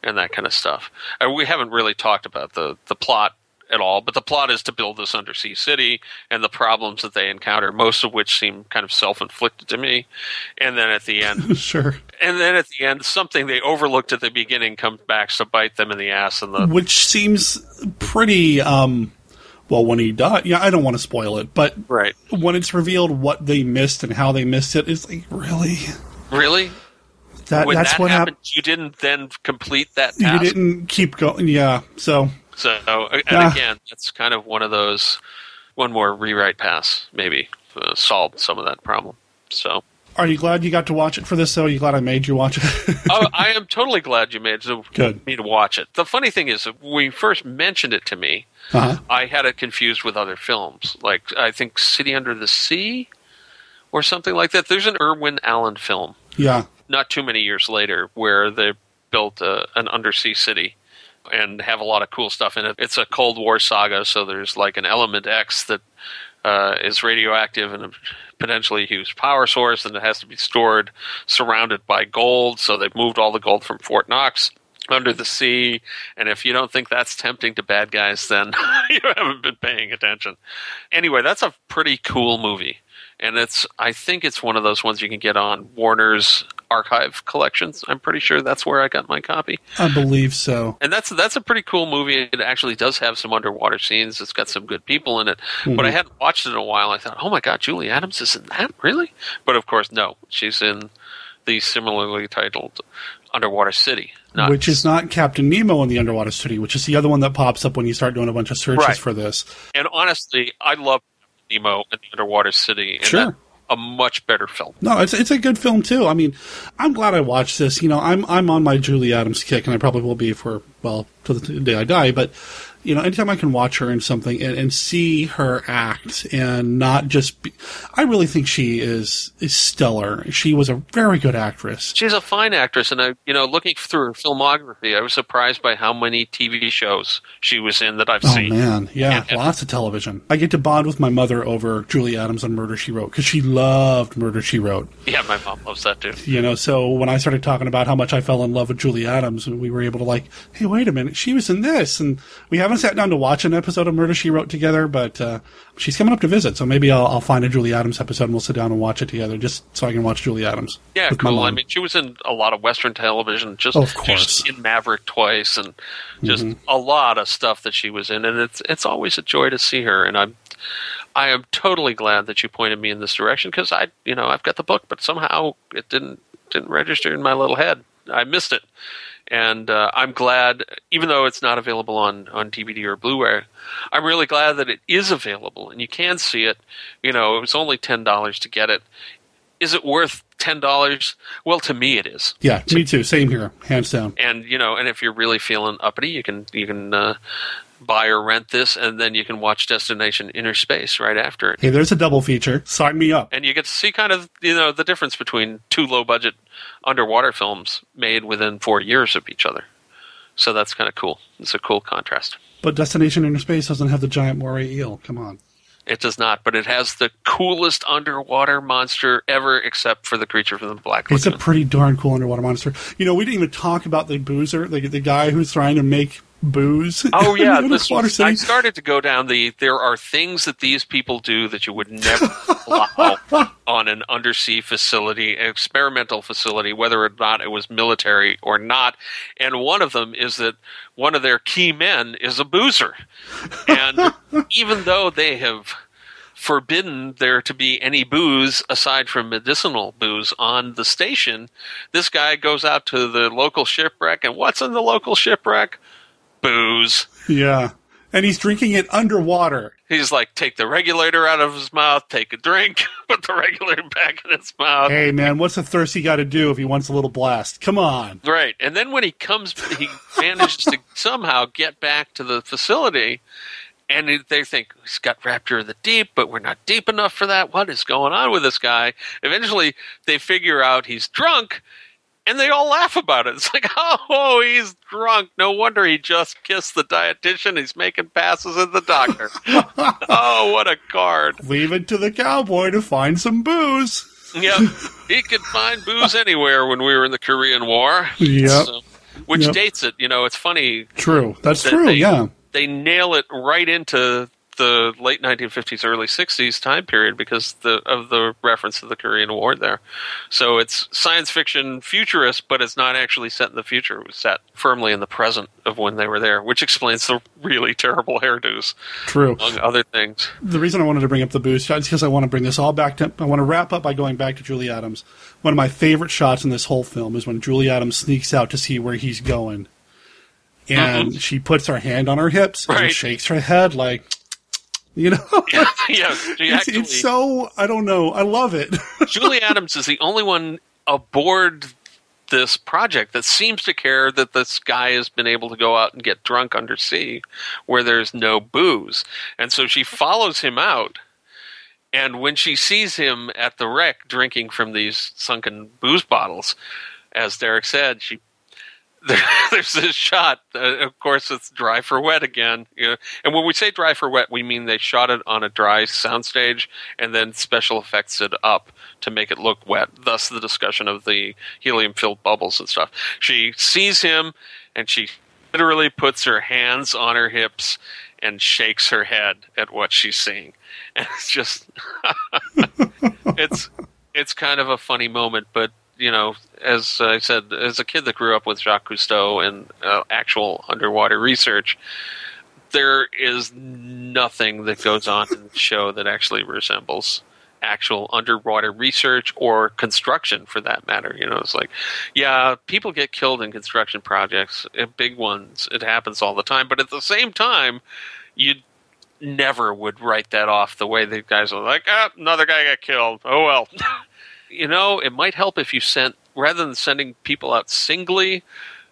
and that kind of stuff. Uh, we haven't really talked about the the plot at all, but the plot is to build this undersea city and the problems that they encounter, most of which seem kind of self-inflicted to me. And then at the end, sure. and then at the end, something they overlooked at the beginning comes back to bite them in the ass. And the Which seems pretty, um, well, when he died, yeah, I don't want to spoil it, but right. when it's revealed what they missed and how they missed it, it's like, really? really That, when that's that what happened, happened. you didn't then complete that You didn't keep going. Yeah. So, So, and Yeah. again, that's kind of one of those one more rewrite pass maybe uh, solved some of that problem. So, are you glad you got to watch it for this, though? Are you glad I made you watch it? oh, I am totally glad you made to, Good. me to watch it. The funny thing is, when you first mentioned it to me, Uh-huh. I had it confused with other films. Like I think City Under the Sea or something like that. There's an Irwin Allen film, Yeah. not too many years later, where they built a, an undersea city and have a lot of cool stuff in it. It's a Cold War saga, so there's like an Element X that uh, is radioactive and a potentially huge power source, and it has to be stored surrounded by gold. So they've moved all the gold from Fort Knox under the sea. And if you don't think that's tempting to bad guys, then you haven't been paying attention. Anyway, that's a pretty cool movie. And it's, I think it's one of those ones you can get on Warner's archive collections. I'm pretty sure that's where I got my copy. I believe so. And that's that's a pretty cool movie. It actually does have some underwater scenes. It's got some good people in it. Hmm. But I hadn't watched it in a while. I thought, oh my god, Julie Adams is in that, really? But of course, no. She's in the similarly titled Underwater City. Not which is not Captain Nemo in the Underwater City, which is the other one that pops up when you start doing a bunch of searches Right. for this. and honestly, I love Nemo and the Underwater City. And Sure. that's a much better film. No, it's it's a good film too. I mean, I'm glad I watched this. You know, I'm I'm on my Julie Adams kick, and I probably will be for well to the day I die. But you know, anytime I can watch her in something and, and see her act and not just, be, I really think she is is stellar. She was a very good actress. She's a fine actress, and I, you know, looking through her filmography, I was surprised by how many TV shows she was in that I've Oh seen. man, yeah, And- and- lots of television. I get to bond with my mother over Julie Adams on Murder She Wrote because she loved Murder She Wrote. Yeah, my mom loves that too. You know, so when I started talking about how much I fell in love with Julie Adams, we were able to like, hey, wait a minute, she was in this, and we haven't sat down to watch an episode of Murder She Wrote together, but uh, she's coming up to visit, so maybe I'll, I'll find a Julie Adams episode and we'll sit down and watch it together, just so I can watch Julie Adams. Yeah, cool. I mean, she was in a lot of Western television. Just, Of course. in Maverick twice, and just Mhm. a lot of stuff that she was in. And it's it's always a joy to see her. And I'm I am totally glad that you pointed me in this direction because I, you know, I've got the book, but somehow it didn't didn't register in my little head. I missed it. And uh, I'm glad, even though it's not available on, on DVD or Blu-ray, I'm really glad that it is available and you can see it. You know, it was only ten dollars to get it. Is it worth ten dollars? Well, to me, it is. Yeah, me too. Same here, hands down. And you know, and if you're really feeling uppity, you can you can uh, buy or rent this, and then you can watch Destination Inner Space right after it. Hey, there's a double feature. Sign me up. And you get to see kind of you know the difference between two low budget underwater films made within four years of each other. So that's kind of cool. It's a cool contrast. But Destination Inner Space doesn't have the giant moray eel. Come on. It does not, but it has the coolest underwater monster ever, except for the creature from the Black It's a pretty darn cool underwater monster. You know, we didn't even talk about the boozer, the, the guy who's trying to make booze. Oh yeah, this was, I started to go down the. There are things that these people do that you would never allow on an undersea facility, an experimental facility, whether or not it was military or not. And one of them is that one of their key men is a boozer, and even though they have forbidden there to be any booze aside from medicinal booze on the station, this guy goes out to the local shipwreck, and what's in the local shipwreck? Booze. Yeah. And he's drinking it underwater. He's like, take the regulator out of his mouth, take a drink, put the regulator back in his mouth. Hey, man, what's a thirsty got to do if he wants a little blast? Come on. Right. And then when he comes, he manages to somehow get back to the facility, and they think he's got Rapture of the Deep, but we're not deep enough for that. What is going on with this guy? Eventually, they figure out he's drunk. And they all laugh about it. It's like, oh, he's drunk. No wonder he just kissed the dietitian. He's making passes at the doctor. oh, what a card. Leave it to the cowboy to find some booze. Yep. he could find booze anywhere when we were in the Korean War. Yep. So- which Yep. dates it. You know, it's funny. True. That's that true, They, yeah. They nail it right into the late 1950s, early 60s time period because the, of the reference to the Korean War there. So it's science fiction futurist, but it's not actually set in the future. It was set firmly in the present of when they were there, which explains the really terrible hairdos, True. among other things. The reason I wanted to bring up the booze shot is because I want to bring this all back to. I want to wrap up by going back to Julie Adams. One of my favorite shots in this whole film is when Julie Adams sneaks out to see where he's going, and uh-huh. she puts her hand on her hips and shakes her head like, you know. it's, actually, it's so I don't know. I love it. Julie Adams is the only one aboard this project that seems to care that this guy has been able to go out and get drunk undersea where there's no booze. And so she follows him out And when she sees him at the wreck drinking from these sunken booze bottles, as Derek said, she there's this shot. Uh, of course, it's dry for wet again. You know, and when we say dry for wet, we mean they shot it on a dry soundstage and then special effects it up to make it look wet. Thus, the discussion of the helium-filled bubbles and stuff. She sees him, and she literally puts her hands on her hips and shakes her head at what she's seeing. And it's just, it's it's kind of a funny moment, but you know, as I said, as a kid that grew up with Jacques Cousteau and uh, actual underwater research, there is nothing that goes on in the show that actually resembles actual underwater research or construction for that matter. You know, it's like, yeah, people get killed in construction projects, uh, big ones. It happens all the time. But at the same time, you never would write that off the way the guys are like, ah, another guy got killed. Oh well. you know, it might help if you sent rather than sending people out singly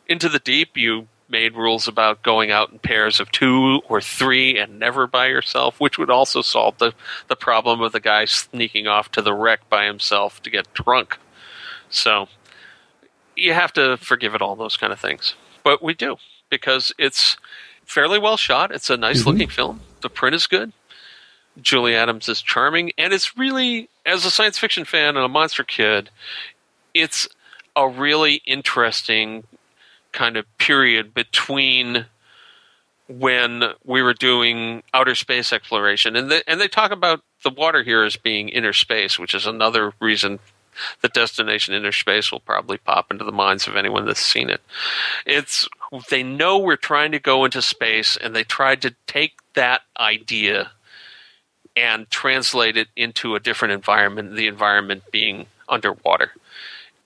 into the deep, you made rules about going out in pairs of two or three and never by yourself, which would also solve the, the problem of the guy sneaking off to the wreck by himself to get drunk. So you have to forgive it all those kind of things. But we do, because it's fairly well shot. It's a nice Mm-hmm. looking film. The print is good. Julie Adams is charming, and it's really, as a science fiction fan and a monster kid, it's a really interesting kind of period between when we were doing outer space exploration, and they, and they talk about the water here as being inner space, which is another reason that Destination Inner Space will probably pop into the minds of anyone that's seen it. It's they know we're trying to go into space, and they tried to take that idea and translate it into a different environment. The environment being underwater.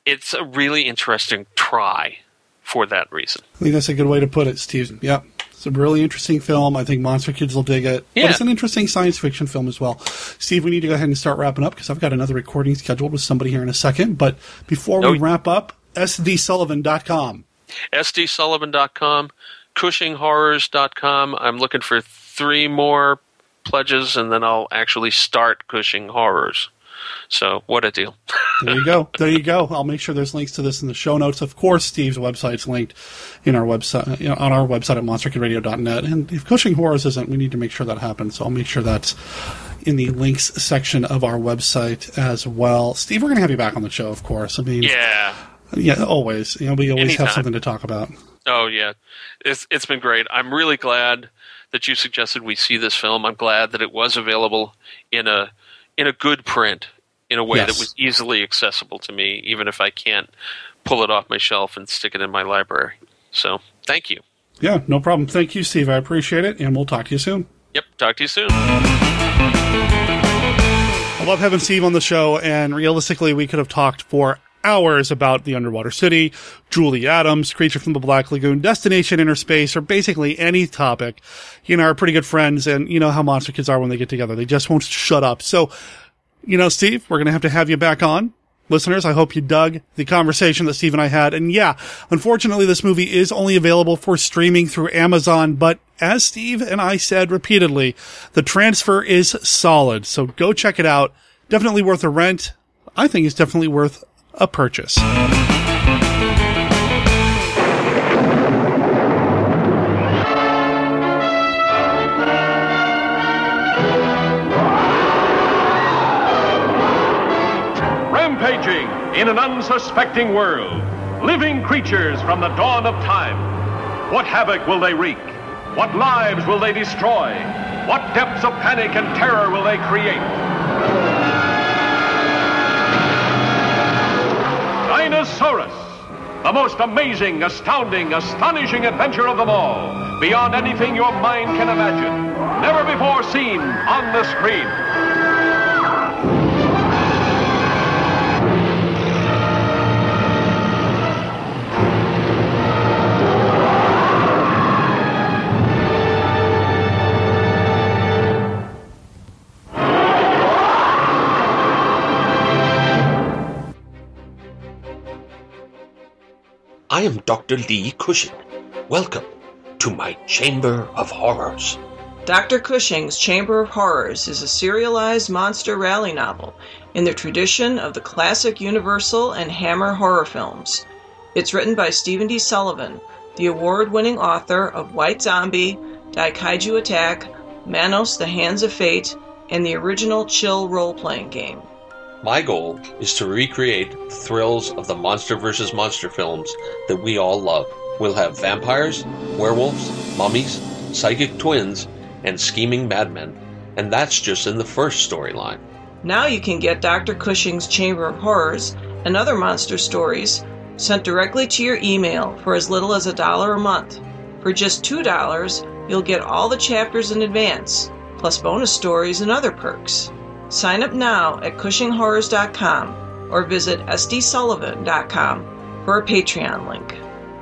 It's a really interesting try for that reason. I think that's a good way to put it, Steve. Yep. It's a really interesting film. I think Monster Kids will dig it. Yeah. But it's an interesting science fiction film as well. Steve, we need to go ahead and start wrapping up because I've got another recording scheduled with somebody here in a second. But before we Oh. wrap up, sdsullivan.com. sdsullivan.com, cushinghorrors.com. I'm looking for three more pledges and then I'll actually start Cushing Horrors. So, what a deal. There you go. There you go. I'll make sure there's links to this in the show notes. Of course, Steve's website's linked in our website you know, on our website at monsterkidradio.net. And if Cushing Horrors isn't, we need to make sure that happens. So I'll make sure that's in the links section of our website as well. Steve, we're going to have you back on the show, of course. I mean, Yeah. yeah, always. You know, we always Anytime. have something to talk about. Oh yeah, it's it's been great. I'm really glad that you suggested we see this film. I'm glad that it was available in a in a good print, in a way Yes. that was easily accessible to me, even if I can't pull it off my shelf and stick it in my library. So thank you. Yeah, no problem. Thank you, Steve. I appreciate it, and we'll talk to you soon. Yep. Talk to you soon. I love having Steve on the show, and realistically, we could have talked for hours about the underwater city, Julie Adams, Creature from the Black Lagoon, Destination Inner Space, or basically any topic. You know, are pretty good friends, and you know how monster kids are when they get together. They just won't shut up. So, you know, Steve, we're going to have to have you back on. Listeners, I hope you dug the conversation that Steve and I had. And yeah, unfortunately, this movie is only available for streaming through Amazon, but as Steve and I said repeatedly, the transfer is solid. So go check it out. Definitely worth a rent. I think it's definitely worth a purchase. Rampaging in an unsuspecting world. Living creatures from the dawn of time. What havoc will they wreak? What lives will they destroy? What depths of panic and terror will they create? Dinosaurus! The most amazing, astounding, astonishing adventure of them all. Beyond anything your mind can imagine. Never before seen on the screen. I am Dr. Lee Cushing. Welcome to my Chamber of Horrors. Dr. Cushing's Chamber of Horrors is a serialized monster rally novel in the tradition of the classic Universal and Hammer horror films. It's written by Stephen D. Sullivan, the award winning author of White Zombie, Daikaiju Attack, Manos the Hands of Fate, and the original Chill role playing game. My goal is to recreate the thrills of the Monster versus Monster films that we all love. We'll have vampires, werewolves, mummies, psychic twins, and scheming madmen. And that's just in the first storyline. Now you can get Dr. Cushing's Chamber of Horrors and other monster stories sent directly to your email for as little as a dollar a month. For just $2, you'll get all the chapters in advance, plus bonus stories and other perks. Sign up now at CushingHorrors.com or visit sdsullivan.com for a Patreon link.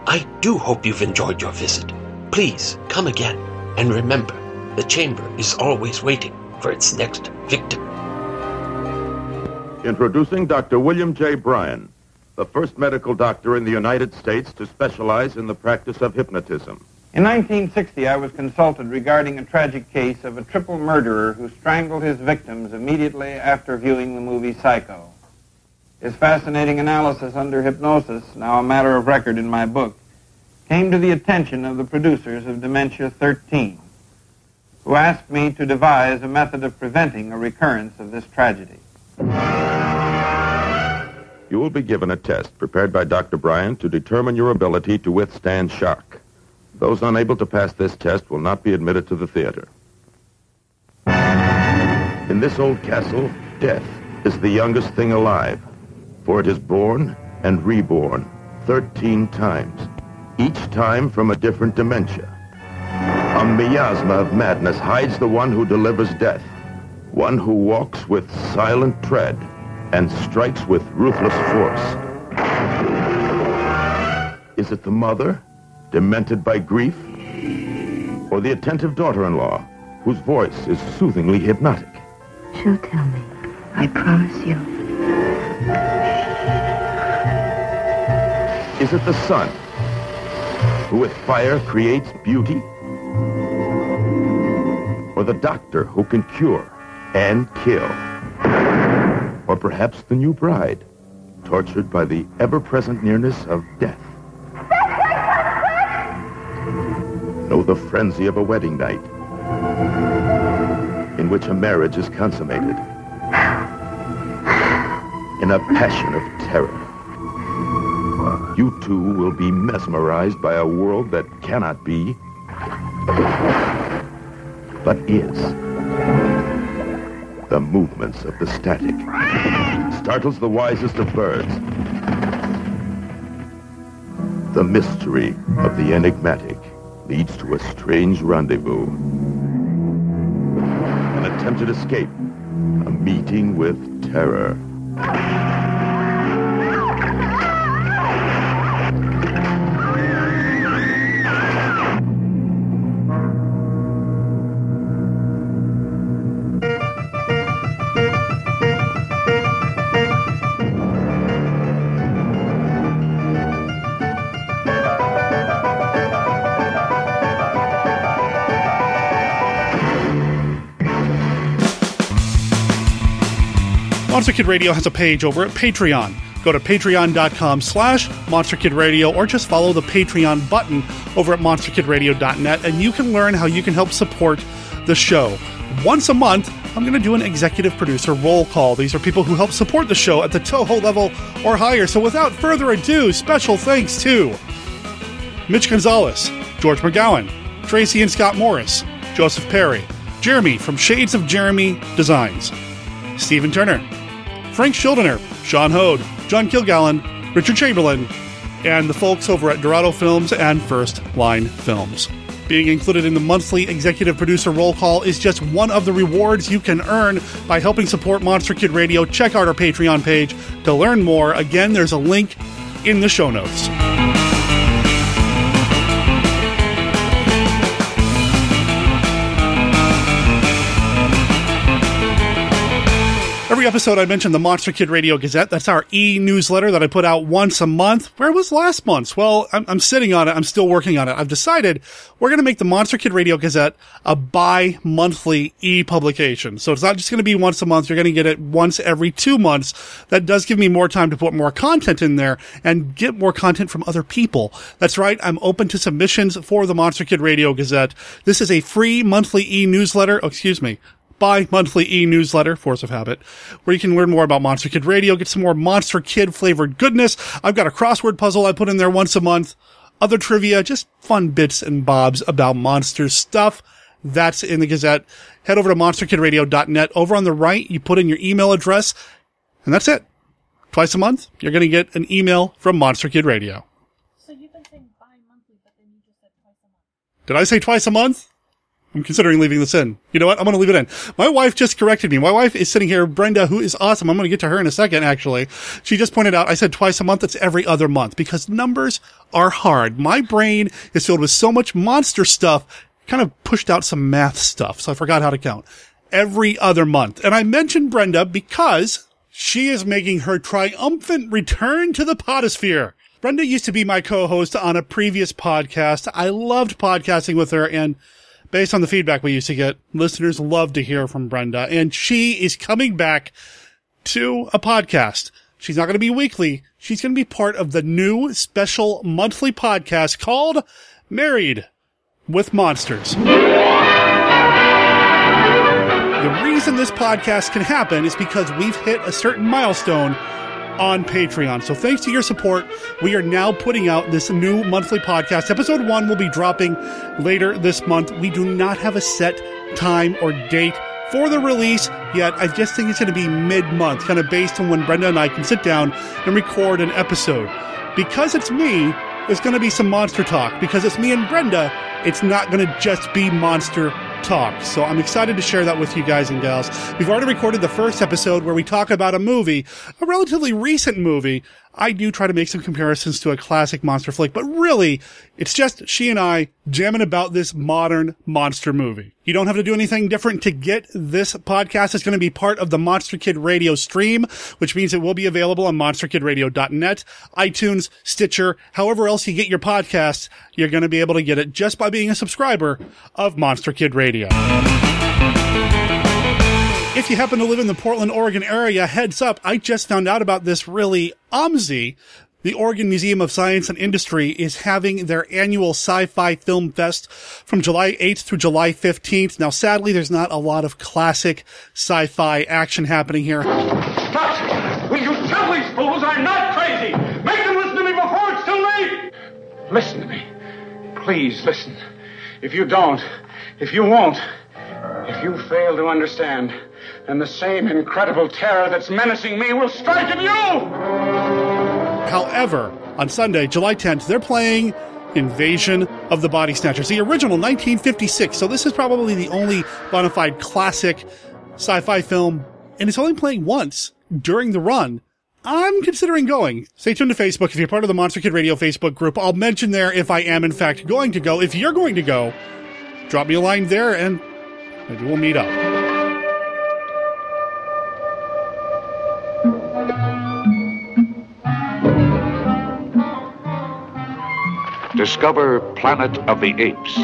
I do hope you've enjoyed your visit. Please come again. And remember, the chamber is always waiting for its next victim. Introducing Dr. William J. Bryan, the first medical doctor in the United States to specialize in the practice of hypnotism. In 1960, I was consulted regarding a tragic case of a triple murderer who strangled his victims immediately after viewing the movie Psycho. His fascinating analysis under hypnosis, now a matter of record in my book, came to the attention of the producers of Dementia 13, who asked me to devise a method of preventing a recurrence of this tragedy. You will be given a test prepared by Dr. Bryant to determine your ability to withstand shock. Those unable to pass this test will not be admitted to the theater. In this old castle, death is the youngest thing alive, for it is born and reborn 13 times, each time from a different dementia. A miasma of madness hides the one who delivers death, one who walks with silent tread and strikes with ruthless force. Is it the mother, demented by grief, or the attentive daughter-in-law, whose voice is soothingly hypnotic? She'll tell me. I promise you. Is it the son, who with fire creates beauty? Or the doctor who can cure and kill? Or perhaps the new bride, tortured by the ever-present nearness of death? Know the frenzy of a wedding night, in which a marriage is consummated, in a passion of terror. You too will be mesmerized by a world that cannot be, but is. The movements of the static startles the wisest of birds. The mystery of the enigmatic leads to a strange rendezvous. An attempted escape, a meeting with terror. Monster Kid Radio has a page over at Patreon. Go to patreon.com slash monsterkidradio or just follow the Patreon button over at monsterkidradio.net and you can learn how you can help support the show. Once a month, I'm going to do an executive producer roll call. These are people who help support the show at the Toho level or higher. So without further ado, special thanks to Mitch Gonzalez, George McGowan, Tracy and Scott Morris, Joseph Perry, Jeremy from Shades of Jeremy Designs, Stephen Turner, Frank Schildiner, Sean Hode, John Kilgallen, Richard Chamberlain, and the folks over at Dorado Films and First Line Films. Being included in the monthly executive producer roll call is just one of the rewards you can earn by helping support Monster Kid Radio. Check out our Patreon page to learn more. Again, there's a link in the show notes. Episode, I mentioned the Monster Kid Radio Gazette. That's our e newsletter that I put out once a month. Where was last month's? Well, I'm, I'm sitting on it. I'm still working on it. I've decided we're going to make the Monster Kid Radio Gazette a bi monthly e publication. So it's not just going to be once a month. You're going to get it once every two months. That does give me more time to put more content in there and get more content from other people. That's right. I'm open to submissions for the Monster Kid Radio Gazette. This is a free monthly e newsletter. Oh, excuse me bi monthly e newsletter, Force of Habit, where you can learn more about Monster Kid Radio, get some more Monster Kid flavored goodness. I've got a crossword puzzle I put in there once a month, other trivia, just fun bits and bobs about monster stuff. That's in the Gazette. Head over to monsterkidradio.net. Over on the right, you put in your email address, and that's it. Twice a month, you're going to get an email from Monster Kid Radio. So you've been saying bi-monthly, but then you just said twice a month. Did I say twice a month? I'm considering leaving this in. You know what? I'm going to leave it in. My wife just corrected me. My wife is sitting here, Brenda, who is awesome. I'm going to get to her in a second, actually. She just pointed out I said twice a month. It's every other month because numbers are hard. My brain is filled with so much monster stuff, kind of pushed out some math stuff. So I forgot how to count. Every other month. And I mentioned Brenda because she is making her triumphant return to the podosphere. Brenda used to be my co-host on a previous podcast. I loved podcasting with her and based on the feedback we used to get, listeners love to hear from Brenda, and she is coming back to a podcast. She's not going to be weekly. She's going to be part of the new special monthly podcast called Married with Monsters. The reason this podcast can happen is because we've hit a certain milestone on Patreon. So thanks to your support, we are now putting out this new monthly podcast. Episode one will be dropping later this month. We do not have a set time or date for the release yet. I just think it's going to be mid month, kind of based on when Brenda and I can sit down and record an episode. Because it's me, there's going to be some monster talk. Because it's me and Brenda, it's not going to just be monster talk. So I'm excited to share that with you guys and gals. We've already recorded the first episode where we talk about a movie, a relatively recent movie. I do try to make some comparisons to a classic monster flick, but really, it's just she and I jamming about this modern monster movie. You don't have to do anything different to get this podcast. It's going to be part of the Monster Kid Radio stream, which means it will be available on monsterkidradio.net, iTunes, Stitcher, however else you get your podcasts. You're going to be able to get it just by being a subscriber of Monster Kid Radio. If you happen to live in the Portland, Oregon area, heads up, I just found out about this really OMSI. The Oregon Museum of Science and Industry is having their annual Sci-Fi Film Fest from July 8th through July 15th. Now, sadly, there's not a lot of classic sci-fi action happening here. Stop! Will you tell these fools I'm not crazy? Make them listen to me before it's too late! Listen to me. Please listen. If you don't, if you won't, if you fail to understand, then the same incredible terror that's menacing me will strike at you! However, on Sunday, July 10th, they're playing Invasion of the Body Snatchers, the original 1956. So this is probably the only bona fide classic sci-fi film, and it's only playing once during the run. I'm considering going. Stay tuned to Facebook if you're part of the Monster Kid Radio Facebook group. I'll mention there if I am in fact going to go. If you're going to go, drop me a line there and maybe we'll meet up. Discover Planet of the Apes.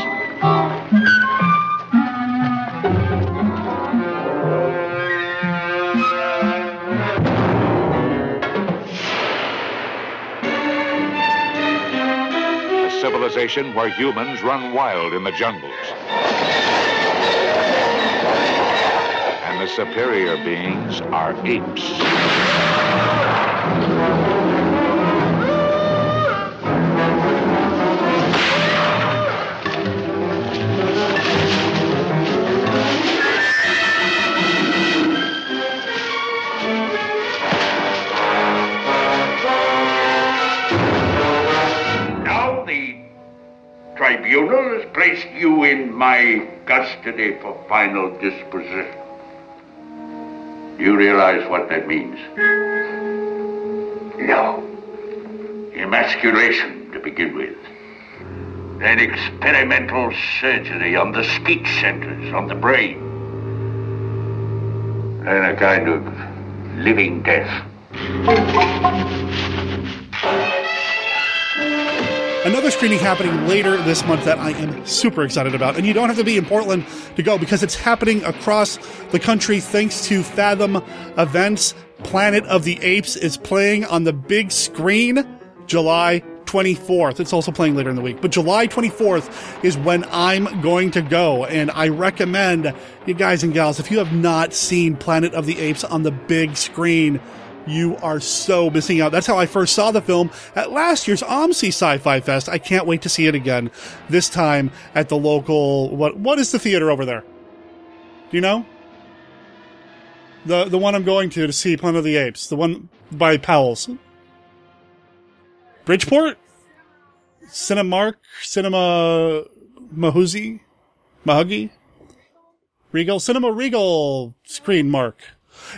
A civilization where humans run wild in the jungles. And the superior beings are apes. Tribunal has placed you in my custody for final disposition. Do you realize what that means? No. Emasculation to begin with. Then experimental surgery on the speech centers, on the brain. Then a kind of living death. Another screening happening later this month that I am super excited about. And you don't have to be in Portland to go because it's happening across the country thanks to Fathom Events. Planet of the Apes is playing on the big screen July 24th. It's also playing later in the week, but July 24th is when I'm going to go. And I recommend you guys and gals, if you have not seen Planet of the Apes on the big screen, you are so missing out. That's how I first saw the film at last year's OMSI Sci-Fi Fest. I can't wait to see it again. This time at the local, what, what is the theater over there? Do you know? The, the one I'm going to to see Planet of the Apes. The one by Powell's. Bridgeport? Cinemark? Cinema Mahuzi? Mahuggy? Regal? Cinema Regal Screen Mark.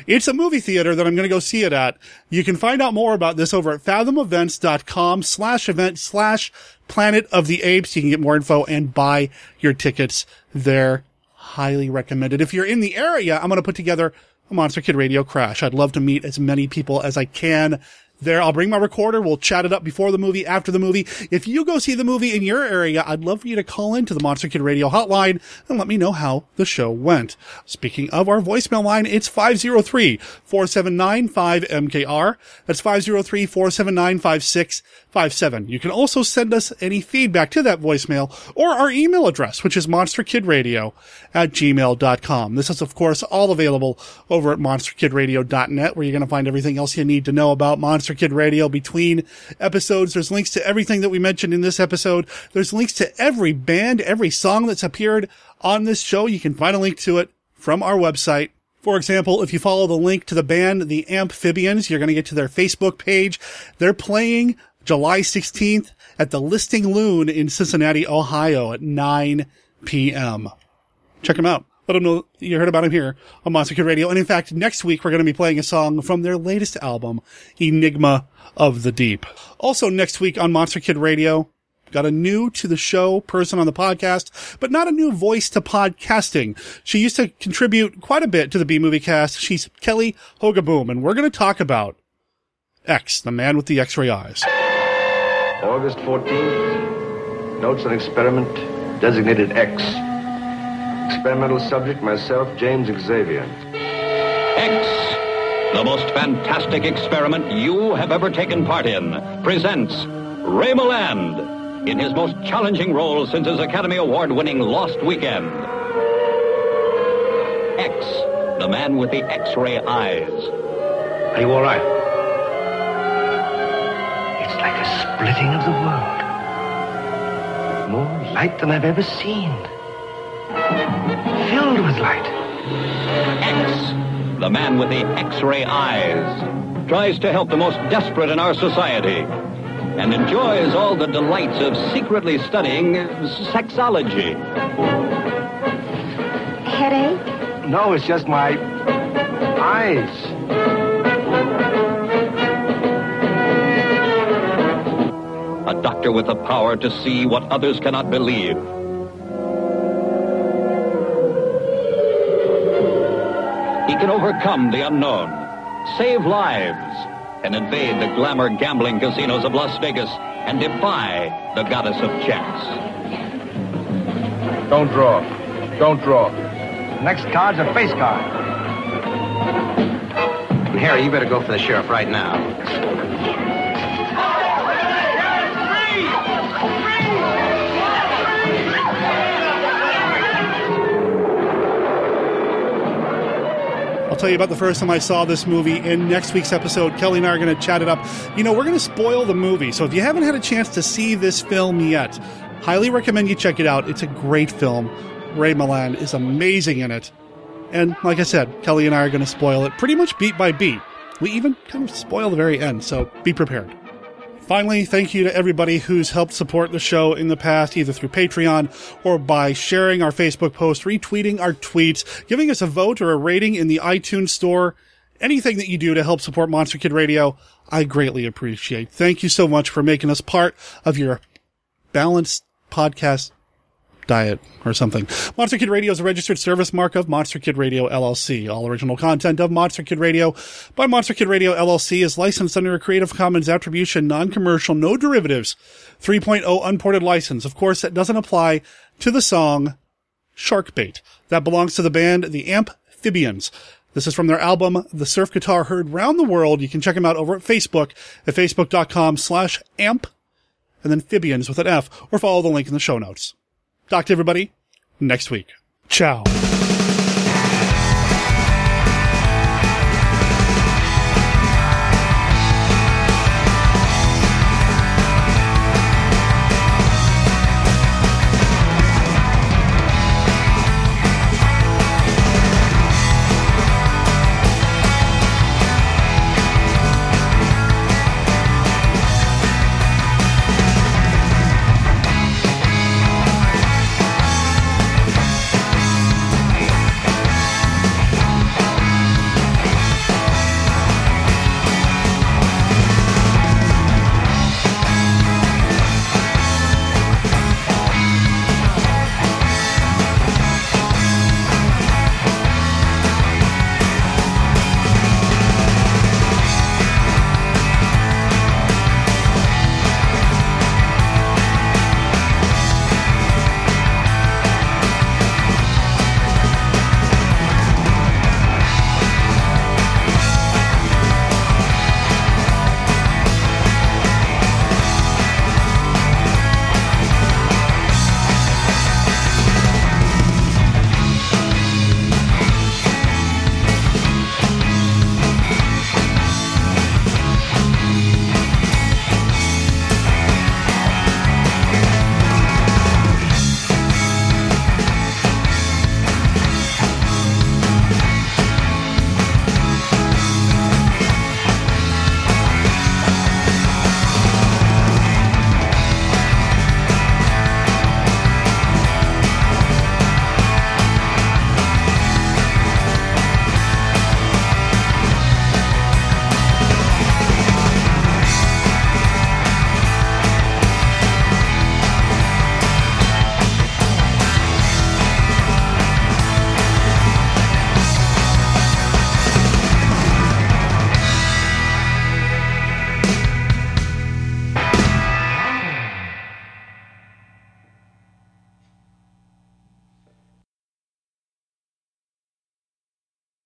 It's a movie theater that I'm going to go see it at. You can find out more about this over at fathomevents.com slash event slash planet of the apes. You can get more info and buy your tickets there. Highly recommended. If you're in the area, I'm going to put together a Monster Kid Radio crash. I'd love to meet as many people as I can there. I'll bring my recorder. We'll chat it up before the movie, after the movie. If you go see the movie in your area, I'd love for you to call into the Monster Kid Radio hotline and let me know how the show went. Speaking of our voicemail line, it's 503-479-5MKR. That's 503-479-5657. You can also send us any feedback to that voicemail or our email address, which is monsterkidradio at gmail.com. This is, of course, all available over at monsterkidradio.net, where you're going to find everything else you need to know about Monster Kid Radio between episodes. There's links to everything that we mentioned in this episode. There's links to every band, every song that's appeared on this show. You can find a link to it from our website. For example, if you follow the link to the band, the Amphibians, you're going to get to their Facebook page. They're playing July 16th at the Listing Loon in Cincinnati, Ohio at 9 p.m. Check them out. Let them know you heard about him here on Monster Kid Radio. And in fact, next week we're going to be playing a song from their latest album, Enigma of the Deep. Also next week on Monster Kid Radio, got a new to the show person on the podcast, but not a new voice to podcasting. She used to contribute quite a bit to the B movie cast. She's Kelly Hogaboom, and we're going to talk about X, the man with the X-ray eyes. August 14th. Notes on experiment designated X. Experimental subject myself, James Xavier. X, the most fantastic experiment you have ever taken part in, presents Ray Milland in his most challenging role since his Academy Award winning Lost Weekend. X, the man with the X ray eyes. Are you all right? It's like a splitting of the world. More light than I've ever seen. Filled with light. X, the man with the X ray eyes, tries to help the most desperate in our society and enjoys all the delights of secretly studying sexology. Headache? No, it's just my eyes. A doctor with the power to see what others cannot believe. Can overcome the unknown, save lives, and invade the glamour gambling casinos of Las Vegas and defy the goddess of chance. Don't draw. Don't draw. Next card's a face card. Harry, you better go for the sheriff right now. Tell you about the first time I saw this movie in next week's episode. Kelly and I are going to chat it up. You know, we're going to spoil the movie. So if you haven't had a chance to see this film yet, highly recommend you check it out. It's a great film. Ray Milland is amazing in it. And like I said, Kelly and I are going to spoil it pretty much beat by beat. We even kind of spoil the very end, so be prepared. Finally, thank you to everybody who's helped support the show in the past, either through Patreon or by sharing our Facebook post, retweeting our tweets, giving us a vote or a rating in the iTunes store. Anything that you do to help support Monster Kid Radio, I greatly appreciate. Thank you so much for making us part of your balanced podcast diet or something. Monster Kid Radio is a registered service mark of Monster Kid Radio LLC. All original content of Monster Kid Radio by Monster Kid Radio LLC is licensed under a Creative Commons Attribution Non-Commercial No Derivatives 3.0 Unported license. Of course, that doesn't apply to the song Shark Bait. That belongs to the band The Amphibians. This is from their album, The Surf Guitar Heard Round the World. You can check them out over at Facebook at facebook.com slash amp and then Phibians with an F or follow the link in the show notes. Talk to everybody next week. Ciao.